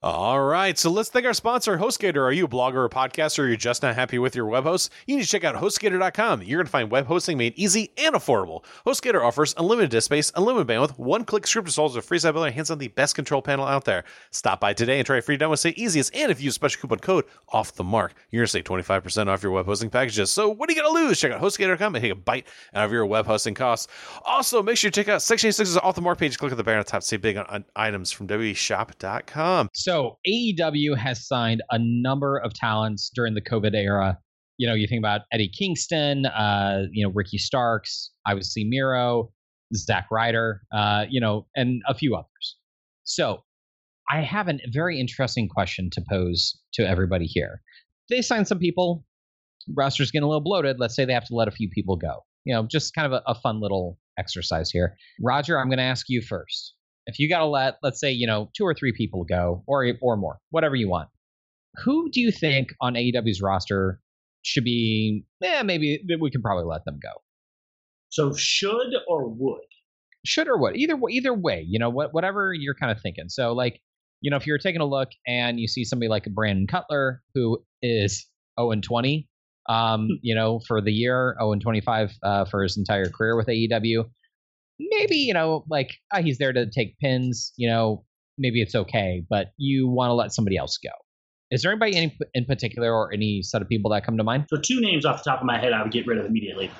All right, so let's thank our sponsor, HostGator. Are you a blogger or podcaster, or you're just not happy with your web host? You need to check out HostGator.com. You're going to find web hosting made easy and affordable. HostGator offers unlimited disk space, unlimited bandwidth, one-click script installs with free builder, and hands on the best control panel out there. Stop by today and try a free demo. Say easiest, and if you use special coupon code off the mark, you're going to save 25% off your web hosting packages. So what are you going to lose? Check out HostGator.com and take a bite out of your web hosting costs. Also, make sure you check out Section 86's off the mark page. Click on the banner on the top to save big on, on items from WShop.com. So AEW has signed a number of talents during the COVID era. You know, you think about Eddie Kingston, uh, you know, Ricky Starks, obviously Miro, Zack Ryder, uh, you know, and a few others. So I have a very interesting question to pose to everybody here. They signed some people, roster's getting a little bloated. Let's say they have to let a few people go. You know, just kind of a, a fun little exercise here. Roger, I'm going to ask you first if you got to let let's say you know two or three people go or or more whatever you want who do you think on AEW's roster should be yeah maybe we can probably let them go? So should or would? should or would either either way you know what whatever you're kind of thinking. So like you know if you're taking a look and you see somebody like Brandon Cutler who is 0 and 20 um you know for the year 0 and 25 uh, for his entire career with AEW maybe you know like ah, he's there to take pins you know maybe it's okay but you want to let somebody else go is there anybody in, in particular or any set of people that come to mind So two names off the top of my head I would get rid of immediately.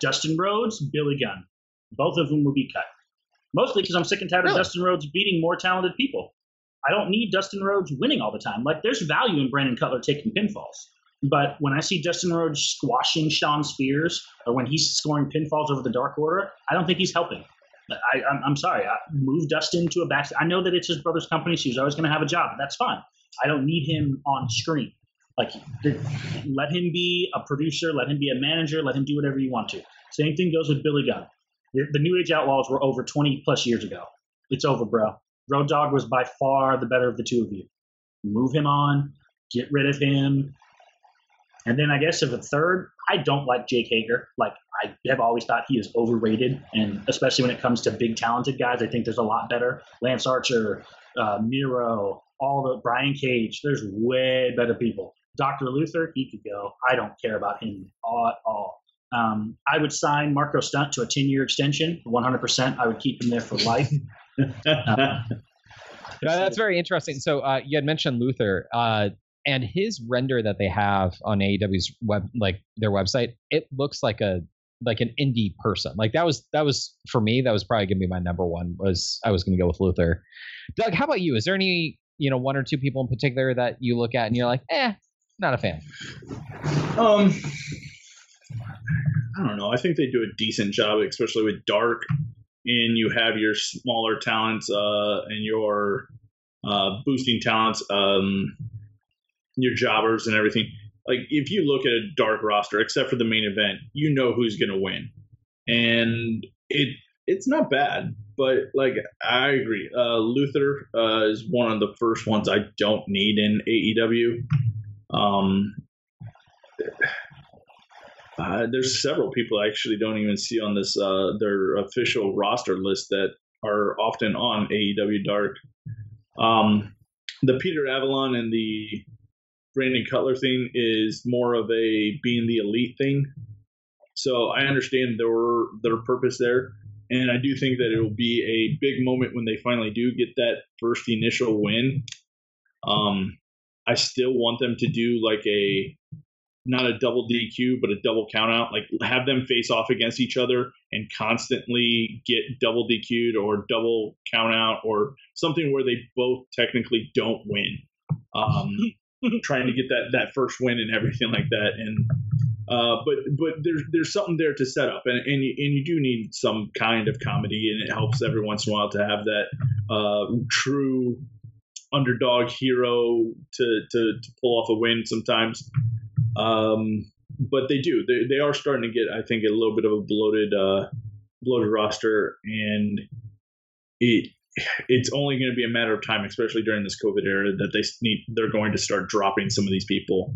Dustin Rhodes, Billy Gunn. Both of them would be cut. Mostly because I'm sick and tired Really? of Dustin Rhodes beating more talented people. I don't need Dustin Rhodes winning all the time. Like there's value in Brandon Cutler taking pinfalls. But when I see Dustin Rhodes squashing Shawn Spears or when he's scoring pinfalls over the Dark Order, I don't think he's helping. I, I'm, I'm sorry. I move Dustin to a back. I know that it's his brother's company, so he's always going to have a job. That's fine. I don't need him on screen. Like, let him be a producer, let him be a manager, let him do whatever you want to. Same thing goes with Billy Gunn. The, New Age Outlaws were over 20 plus years ago. It's over, bro. Road Dogg was by far the better of the two of you. Move him on, get rid of him. And then I guess if a third, I don't like Jake Hager. Like I have always thought he is overrated, and especially when it comes to big talented guys, I think there's a lot better. Lance Archer, uh, Miro, all the Brian Cage. There's way better people. Dr. Luther, he could go. I don't care about him at all. Um, I would sign Marco Stunt to a 10 year extension, 100%. I would keep him there for life. Uh, that's very interesting. So uh, you had mentioned Luther, uh, and his render that they have on AEW's web, like their website, it looks like a like an indie person. Like that was that was for me. That was probably gonna be my number one. Was I was gonna go with Luther. Doug, how about you? Is there any you know one or two people in particular that you look at and you're like, eh, not a fan? Um, I don't know. I think they do a decent job, especially with Dark, and you have your smaller talents uh, and your uh, boosting talents, um, your jobbers and everything. Like if you look at a Dark roster, except for the main event, you know who's going to win, and it it's not bad. But like I agree, uh, Luther uh, is one of the first ones I don't need in AEW. Um, uh, there's several people I actually don't even see on this uh, their official roster list that are often on AEW Dark. Um, the Peter Avalon and the Brandon Cutler thing is more of a being the elite thing. So I understand their their purpose there, and I do think that it will be a big moment when they finally do get that first initial win. Um, I still want them to do like a not a double DQ, but a double count out. Like have them face off against each other and constantly get double DQ'd or double count out or something where they both technically don't win. Um, trying to get that that first win and everything like that. And uh, but but there's there's something there to set up, and and you, and you do need some kind of comedy, and it helps every once in a while to have that uh, true underdog hero to, to to pull off a win sometimes. Um, but they do. They, they are starting to get, I think, a little bit of a bloated uh, bloated roster, and it it's only going to be a matter of time, especially during this COVID era, that they need they're going to start dropping some of these people,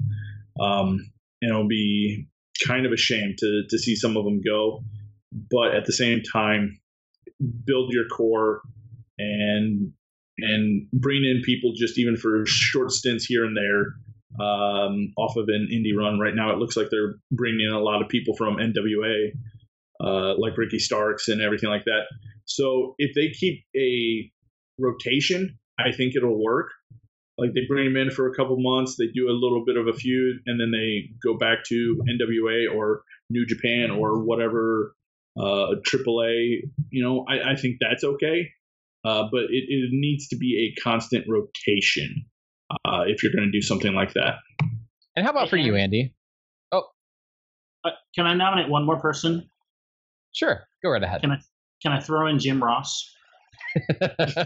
um, and it'll be kind of a shame to to see some of them go. But at the same time, build your core and and bring in people just even for short stints here and there um, off of an indie run. Right now, it looks like they're bringing in a lot of people from NWA, uh, like Ricky Starks and everything like that. So if they keep a rotation, I think it'll work. Like they bring them in for a couple months, they do a little bit of a feud, and then they go back to NWA or New Japan or whatever uh, AAA. You know, I, I think that's okay. Uh, but it, it needs to be a constant rotation uh, if you're going to do something like that. And how about for you, Andy? Uh, can I nominate one more person? Sure, go right ahead. Can I can I throw in Jim Ross? I,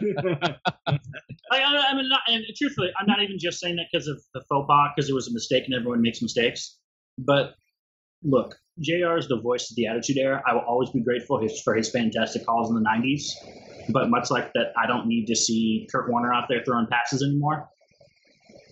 mean, not, and truthfully, I'm not even just saying that because of the faux pas, because it was a mistake and everyone makes mistakes. But look, JR is the voice of the Attitude Era. I will always be grateful his, for his fantastic calls in the 90s. But much like that, I don't need to see Kurt Warner out there throwing passes anymore.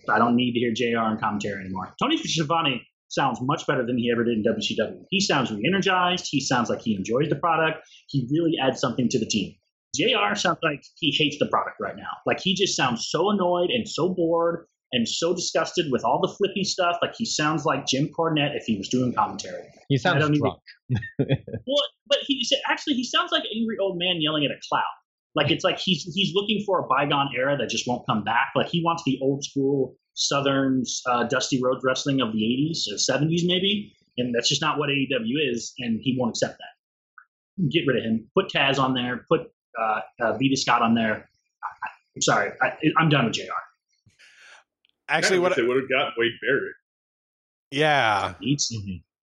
I don't need to hear JR in commentary anymore. Tony Schiavone sounds much better than he ever did in WCW. He sounds re-energized. He sounds like he enjoys the product. He really adds something to the team. JR sounds like he hates the product right now. Like he just sounds so annoyed and so bored and so disgusted with all the flippy stuff. Like he sounds like Jim Cornette if he was doing commentary. He sounds don't even- drunk. Well, but he said actually he sounds like an angry old man yelling at a cloud. Like it's like he's he's looking for a bygone era that just won't come back. Like he wants the old school Southern uh, Dusty Rhodes wrestling of the '80s or '70s maybe, and that's just not what AEW is, and he won't accept that. Get rid of him. Put Taz on there. Put uh, uh, Vita Scott on there. I, I, I'm sorry, I, I'm done with Jr. Actually, what? they would have got Wade Barrett. Yeah, Needs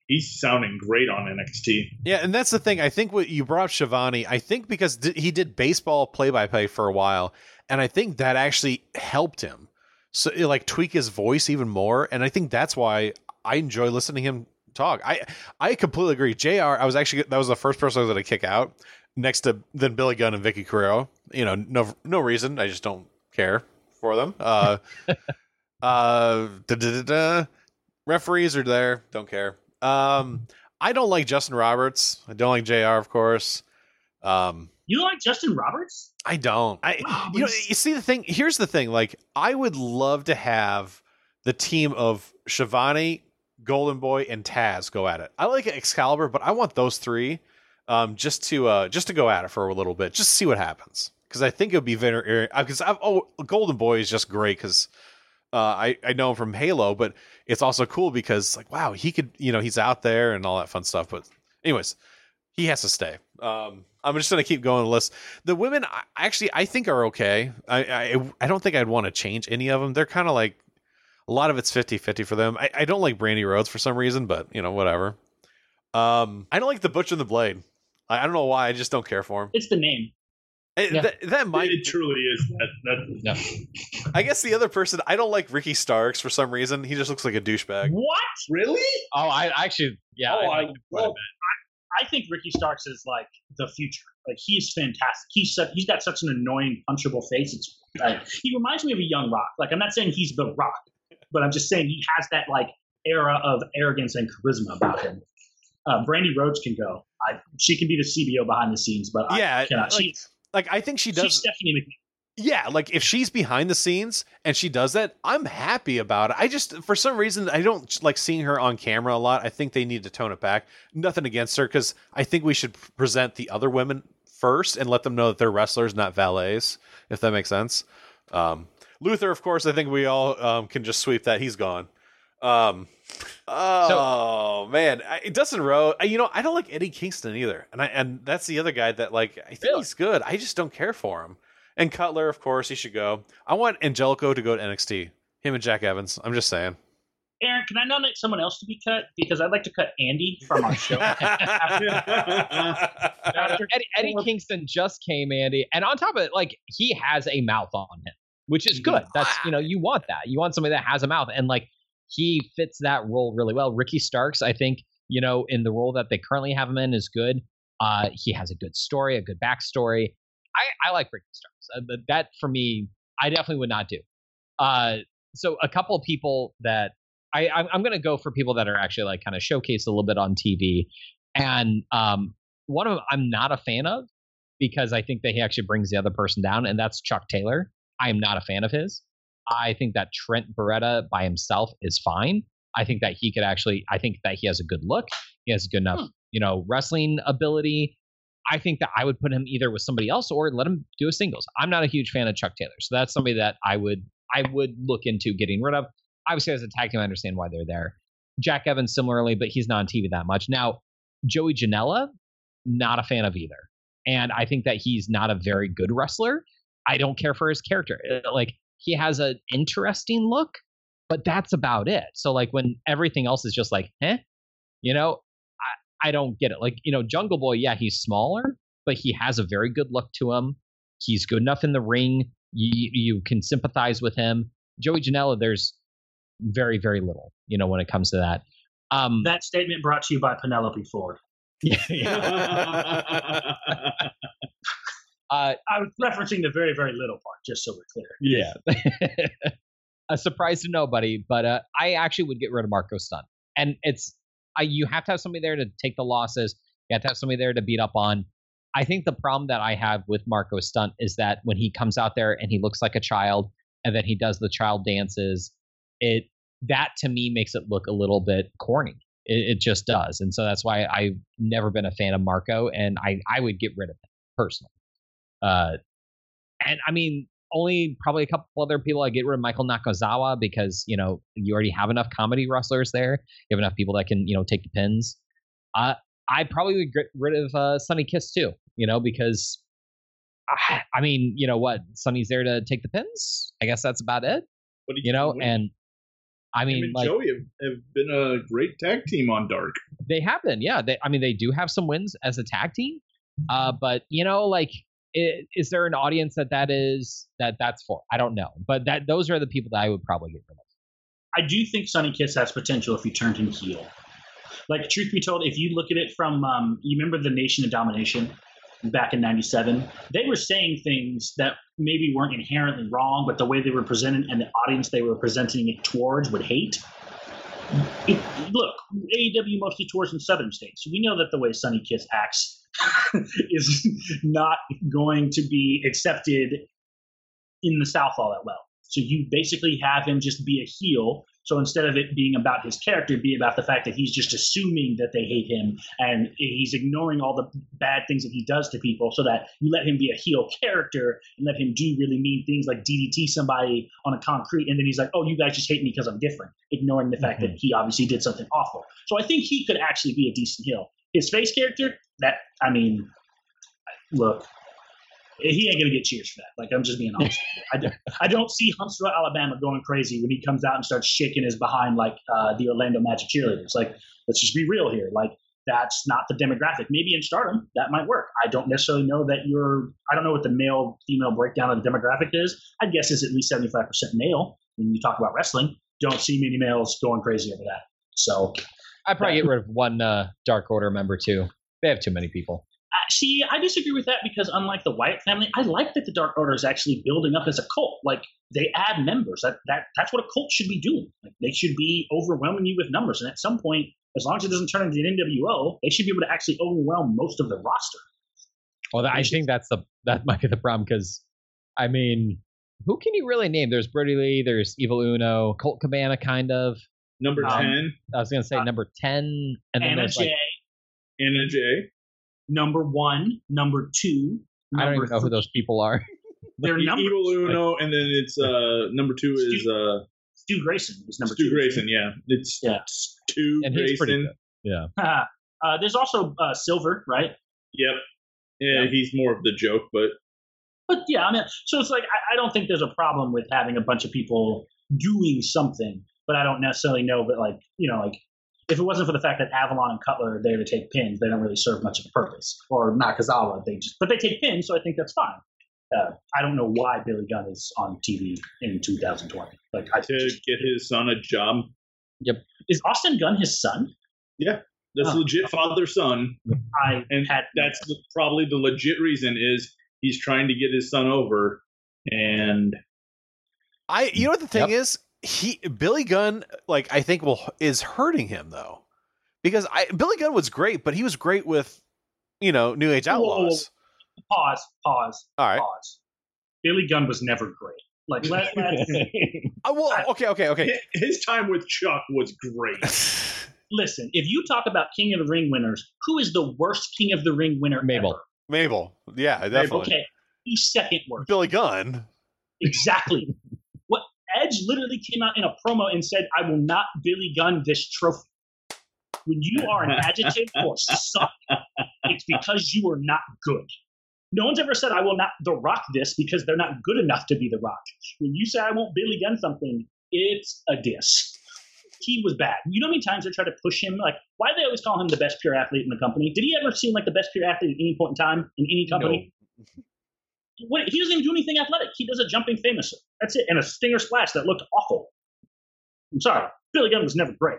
He's sounding great on NXT. yeah, and that's the thing. I think what you brought up Schiavone. I think because d- he did baseball play-by-play for a while, and I think that actually helped him. So like tweak his voice even more, and I think that's why I enjoy listening to him talk. I I completely agree. Jr. I was actually that was the first person I was going to kick out next to then Billy Gunn and Vicky Guerrero. You know, no no reason. I just don't care for them. Uh, uh, da, da, da. Referees are there. Don't care. Um, I don't like Justin Roberts. I don't like Jr. Of course. Um, You don't like Justin Roberts? I don't. I Wow, you know you see the thing. Here's the thing. Like I would love to have the team of Schiavone, Golden Boy, and Taz go at it. I like Excalibur, but I want those three um, just to uh, just to go at it for a little bit, just see what happens. Because I think it would be very because I've oh Golden Boy is just great because uh, I I know him from Halo, but it's also cool because like wow he could you know he's out there and all that fun stuff. But anyways, he has to stay. Um, I'm just gonna keep going the list. The women, I, actually, I think are okay. I, I I don't think I'd want to change any of them. They're kind of like a lot of it's 50-50 for them. I, I don't like Brandi Rhodes for some reason, but you know whatever. Um, I don't like the Butcher and the Blade. I, I don't know why. I just don't care for him. It's the name. Yeah. that, that might. it truly is that. that No. I guess the other person. I don't like Ricky Starks for some reason. He just looks like a douchebag. What? really? Oh, I I actually, yeah, Oh, I, I- like him quite a well, bit. I think Ricky Starks is like the future. Like he's fantastic. He's such, he's got such an annoying, punchable face. It's like, he reminds me of a young Rock. Like I'm not saying he's the Rock, but I'm just saying he has that like era of arrogance and charisma about him. Uh, Brandi Rhodes can go. I, she can be the CBO behind the scenes, but Yeah, I cannot. like, she's, Like I think she she's does. Stephanie McMahon. Yeah, like if she's behind the scenes and she does that, I'm happy about it. I just for some reason I don't like seeing her on camera a lot. I think they need to tone it back. Nothing against her cuz I think we should present the other women first and let them know that they're wrestlers, not valets, if that makes sense. Um Luther, of course, I think we all um, can just sweep that. He's gone. Um, oh man, I, Dustin Rowe. I- You know, I don't like Eddie Kingston either, and I and that's the other guy that like I think Really? he's good. I just don't care for him. And Cutler, of course, he should go. I want Angelico to go to NXT. Him and Jack Evans. I'm just saying. Aaron, can I nominate someone else to be cut? Because I'd like to cut Andy from our show. Eddie, Eddie Kingston just came, Andy, and on top of it, like he has a mouth on him, which is good. That's you know you want that. You want somebody that has a mouth, and like he fits that role really well. Ricky Starks, I think, you know, in the role that they currently have him in, is good. Uh, he has a good story, a good backstory. I, I like Ricky Starks. Uh, but that for me, I definitely would not do. Uh, so a couple of people that I, I'm, going to go for people that are actually like kind of showcased a little bit on TV, and um, one of them I'm not a fan of because I think that he actually brings the other person down, and that's Chuck Taylor. I am not a fan of his. I think that Trent Beretta by himself is fine. I think that he could actually. I think that he has a good look. He has good enough, you know, wrestling ability. I think that I would put him either with somebody else or let him do a singles. I'm not a huge fan of Chuck Taylor, so that's somebody that I would I would look into getting rid of. Obviously, as a tag team, I understand why they're there. Jack Evans similarly, but he's not on TV that much now. Joey Janela, not a fan of either, and I think that he's not a very good wrestler. I don't care for his character. Uh, Like he has an interesting look, but that's about it. So like when everything else is just like, eh, you know, I, don't get it. Like, you know, Jungle Boy, yeah, he's smaller, but he has a very good look to him. He's good enough in the ring. You, you can sympathize with him. Joey Janela, there's very, very little, you know, when it comes to that. Um, that statement brought to you by Penelope Ford. uh, I was referencing the very, very little part, just so we're clear. Yeah. a surprise to nobody, but uh, I actually would get rid of Marco Stunt. And it's I, you have to have somebody there to take the losses. You have to have somebody there to beat up on. I think the problem that I have with Marco Stunt is that when he comes out there and he looks like a child and then he does the child dances, it that to me makes it look a little bit corny. It, it just does, and so that's why I've never been a fan of Marco, and I I would get rid of him personally. Uh, and I mean, only probably a couple other people I get rid of Michael Nakazawa because you know you already have enough comedy wrestlers there. You have enough people that can you know take the pins. Uh, I probably would get rid of uh, Sonny Kiss too. You know because I, I mean you know what Sonny's there to take the pins. I guess that's about it. But he You know, and I mean and like Joey have, have been a great tag team on Dark. they have been yeah. They I mean they do have some wins as a tag team. Uh, but you know like is there an audience that that is that that's for? I don't know, but that those are the people that I would probably get rid of. I do think Sonny Kiss has potential if he turned him heel. Like, truth be told, if you look at it from, um, you remember the Nation of Domination back in 97? They were saying things that maybe weren't inherently wrong, but the way they were presented and the audience they were presenting it towards would hate. it, look, AEW mostly tours in southern states. We know that the way Sonny Kiss acts is not going to be accepted in the South all that well. So you basically have him just be a heel. So instead of it being about his character, be about the fact that he's just assuming that they hate him and he's ignoring all the bad things that he does to people so that you let him be a heel character and let him do really mean things like DDT somebody on a concrete. And then he's like, oh, you guys just hate me because I'm different, ignoring the fact that mm-hmm. he obviously did something awful. So I think he could actually be a decent heel. His face character, that, I mean, look, he ain't gonna get cheers for that. Like I'm just being honest. I, don't, I don't see Huntsville, Alabama going crazy when he comes out and starts shaking his behind like uh, the Orlando Magic cheerleaders. Like let's just be real here. Like that's not the demographic. Maybe in Stardom that might work. I don't necessarily know that you're. I don't know what the male female breakdown of the demographic is. I guess it's at least seventy five percent male when you talk about wrestling. Don't see many males going crazy over that. So I'd probably get rid of one uh, Dark Order member too. They have too many people. Uh, see, I disagree with that because unlike the Wyatt family, I like that the Dark Order is actually building up as a cult. Like they add members. That that that's what a cult should be doing. Like they should be overwhelming you with numbers. And at some point, as long as it doesn't turn into an NWO, they should be able to actually overwhelm most of the roster. Well, I think that's the that might be the problem because, I mean, who can you really name? There's Brodie Lee, there's Evil Uno, Colt Cabana, kind of. Number Um, 10, I was gonna say Uh, number ten, and then Anna there's J, like Anna Jay. number one, number two. I don't number even know who three. those people are. They're number Evil Uno, and then it's uh number two is uh Stu Grayson was number Stu two. Grayson. Yeah, it's Yeah. Stu And he's pretty Grayson. good. Yeah. uh, there's also uh, Silver, right? Yep. Yeah, Yeah. he's more of the joke, but But yeah, I mean, so it's like I, I don't think there's a problem with having a bunch of people doing something, but I don't necessarily know. But like you know, like if it wasn't for the fact that Avalon and Cutler are there to take pins, they don't really serve much of a purpose. Or Nakazawa, they just but they take pins, so I think that's fine. Uh, I don't know why Billy Gunn is on TV in 2020. Like, I to get his son a job, Yep. is Austin Gunn his son? Yeah, that's Oh. legit father son, I and had that's the, probably the legit reason is he's trying to get his son over, and I you know what the thing is? He Billy Gunn like I think will is hurting him though. Because I Billy Gunn was great, but he was great with you know, New Age Whoa, whoa, whoa. Outlaws. pause, pause, All right. pause. Billy Gunn was never great. Like let, let's Uh, well, okay, okay, okay. his time with Chuck was great. listen. If you talk about King of the Ring winners, who is the worst King of the Ring winner? Mabel. ever? Mabel. Yeah, definitely. Okay, who's second worst? Billy Gunn. Exactly. Edge literally came out in a promo and said, "I will not Billy Gunn this trophy." When you are an adjective or suck, it's because you are not good. No one's ever said, "I will not The Rock this" because they're not good enough to be The Rock. When you say, "I won't Billy Gunn something," it's a diss. He was bad. You know how many times they try to push him? Like, why do they always call him the best pure athlete in the company? Did he ever seem like the best pure athlete at any point in time in any company? What, he doesn't even do anything athletic. He does a jumping famous. That's it. And a stinger splash that looked awful. I'm sorry. Billy Gunn was never great.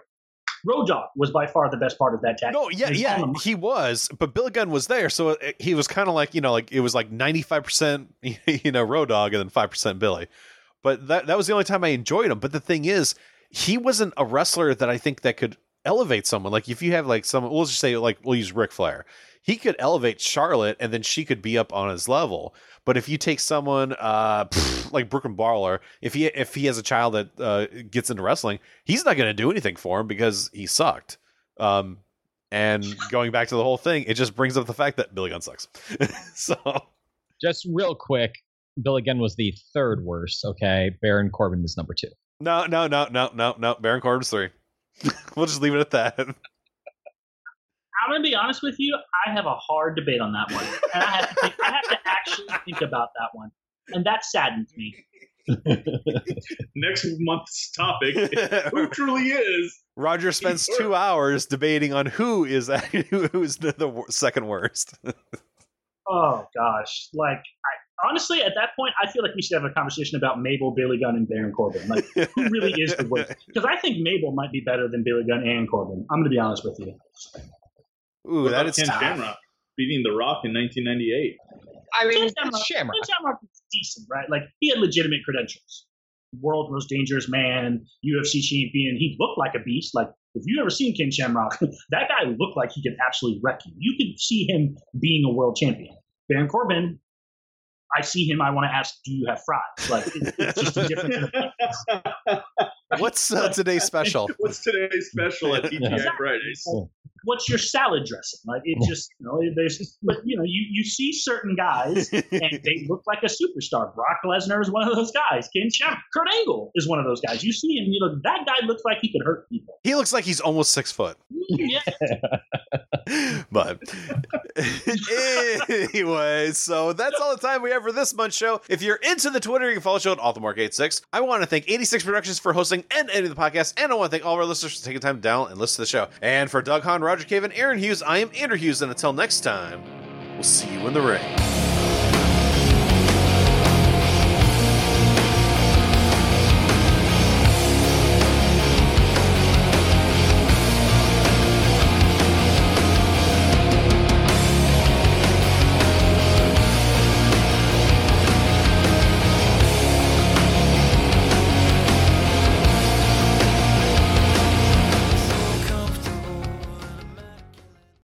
Road Dogg was by far the best part of that tag. No, yeah, yeah, he was, but Billy Gunn was there, so it, he was kind of like you know, like it was like ninety five percent, you know, Road Dogg, and then five percent Billy. But that that was the only time I enjoyed him. But the thing is, he wasn't a wrestler that I think that could elevate someone. Like if you have like someone, we'll just say like we'll use Ric Flair. He could elevate Charlotte, and then she could be up on his level. But if you take someone uh, pfft, like Brooklyn Brawler, if he if he has a child that uh, gets into wrestling, he's not going to do anything for him because he sucked. Um, and going back to the whole thing, it just brings up the fact that Billy Gunn sucks. so Just real quick, Billy Gunn was the third worst. Okay, Baron Corbin was number two. no, no, no, no, no, no. Baron Corbin's three. we'll just leave it at that. I'm going to be honest with you. I have a hard debate on that one. And I have to, think, I have to actually think about that one. And that saddens me. Next month's topic, who truly is? Roger spends two hours debating on who is who is the, the second worst. Oh, gosh. Like, I, honestly, at that point, I feel like we should have a conversation about Mabel, Billy Gunn, and Baron Corbin. Like, who really is the worst? Because I think Mabel might be better than Billy Gunn and Corbin. I'm going to be honest with you. Ooh, What that about is Ken tough. Shamrock beating The Rock in 1998. I mean, Ken it's Shamrock- Shamrock. Ken Shamrock was decent, right? Like, he had legitimate credentials. world most dangerous man, UFC champion. He looked like a beast. Like if you ever seen Ken Shamrock, that guy looked like he could absolutely wreck you. You could see him being a world champion. Baron Corbin, I see him. I want to ask, do you have fries? Like it's, it's just a different. What's uh, today's special? What's today's special at TGI Fridays? What's your salad dressing? Like it just you know there's but you know you you see certain guys and they look like a superstar. Brock Lesnar is one of those guys. Ken Shamrock, Kurt Angle is one of those guys. You see him, you know that guy looks like he could hurt people. He looks like he's almost six foot. Yeah. but anyway, so that's all the time we have for this month's show. If you're into the Twitter, you can follow the show at AllTheMark86. I want to thank 86 Productions for hosting and editing the podcast, and I want to thank all of our listeners for taking time down and listen to the show. And for Doug Hahn, Roger Cave, and Aaron Hughes, I am Andrew Hughes, and until next time, we'll see you in the ring.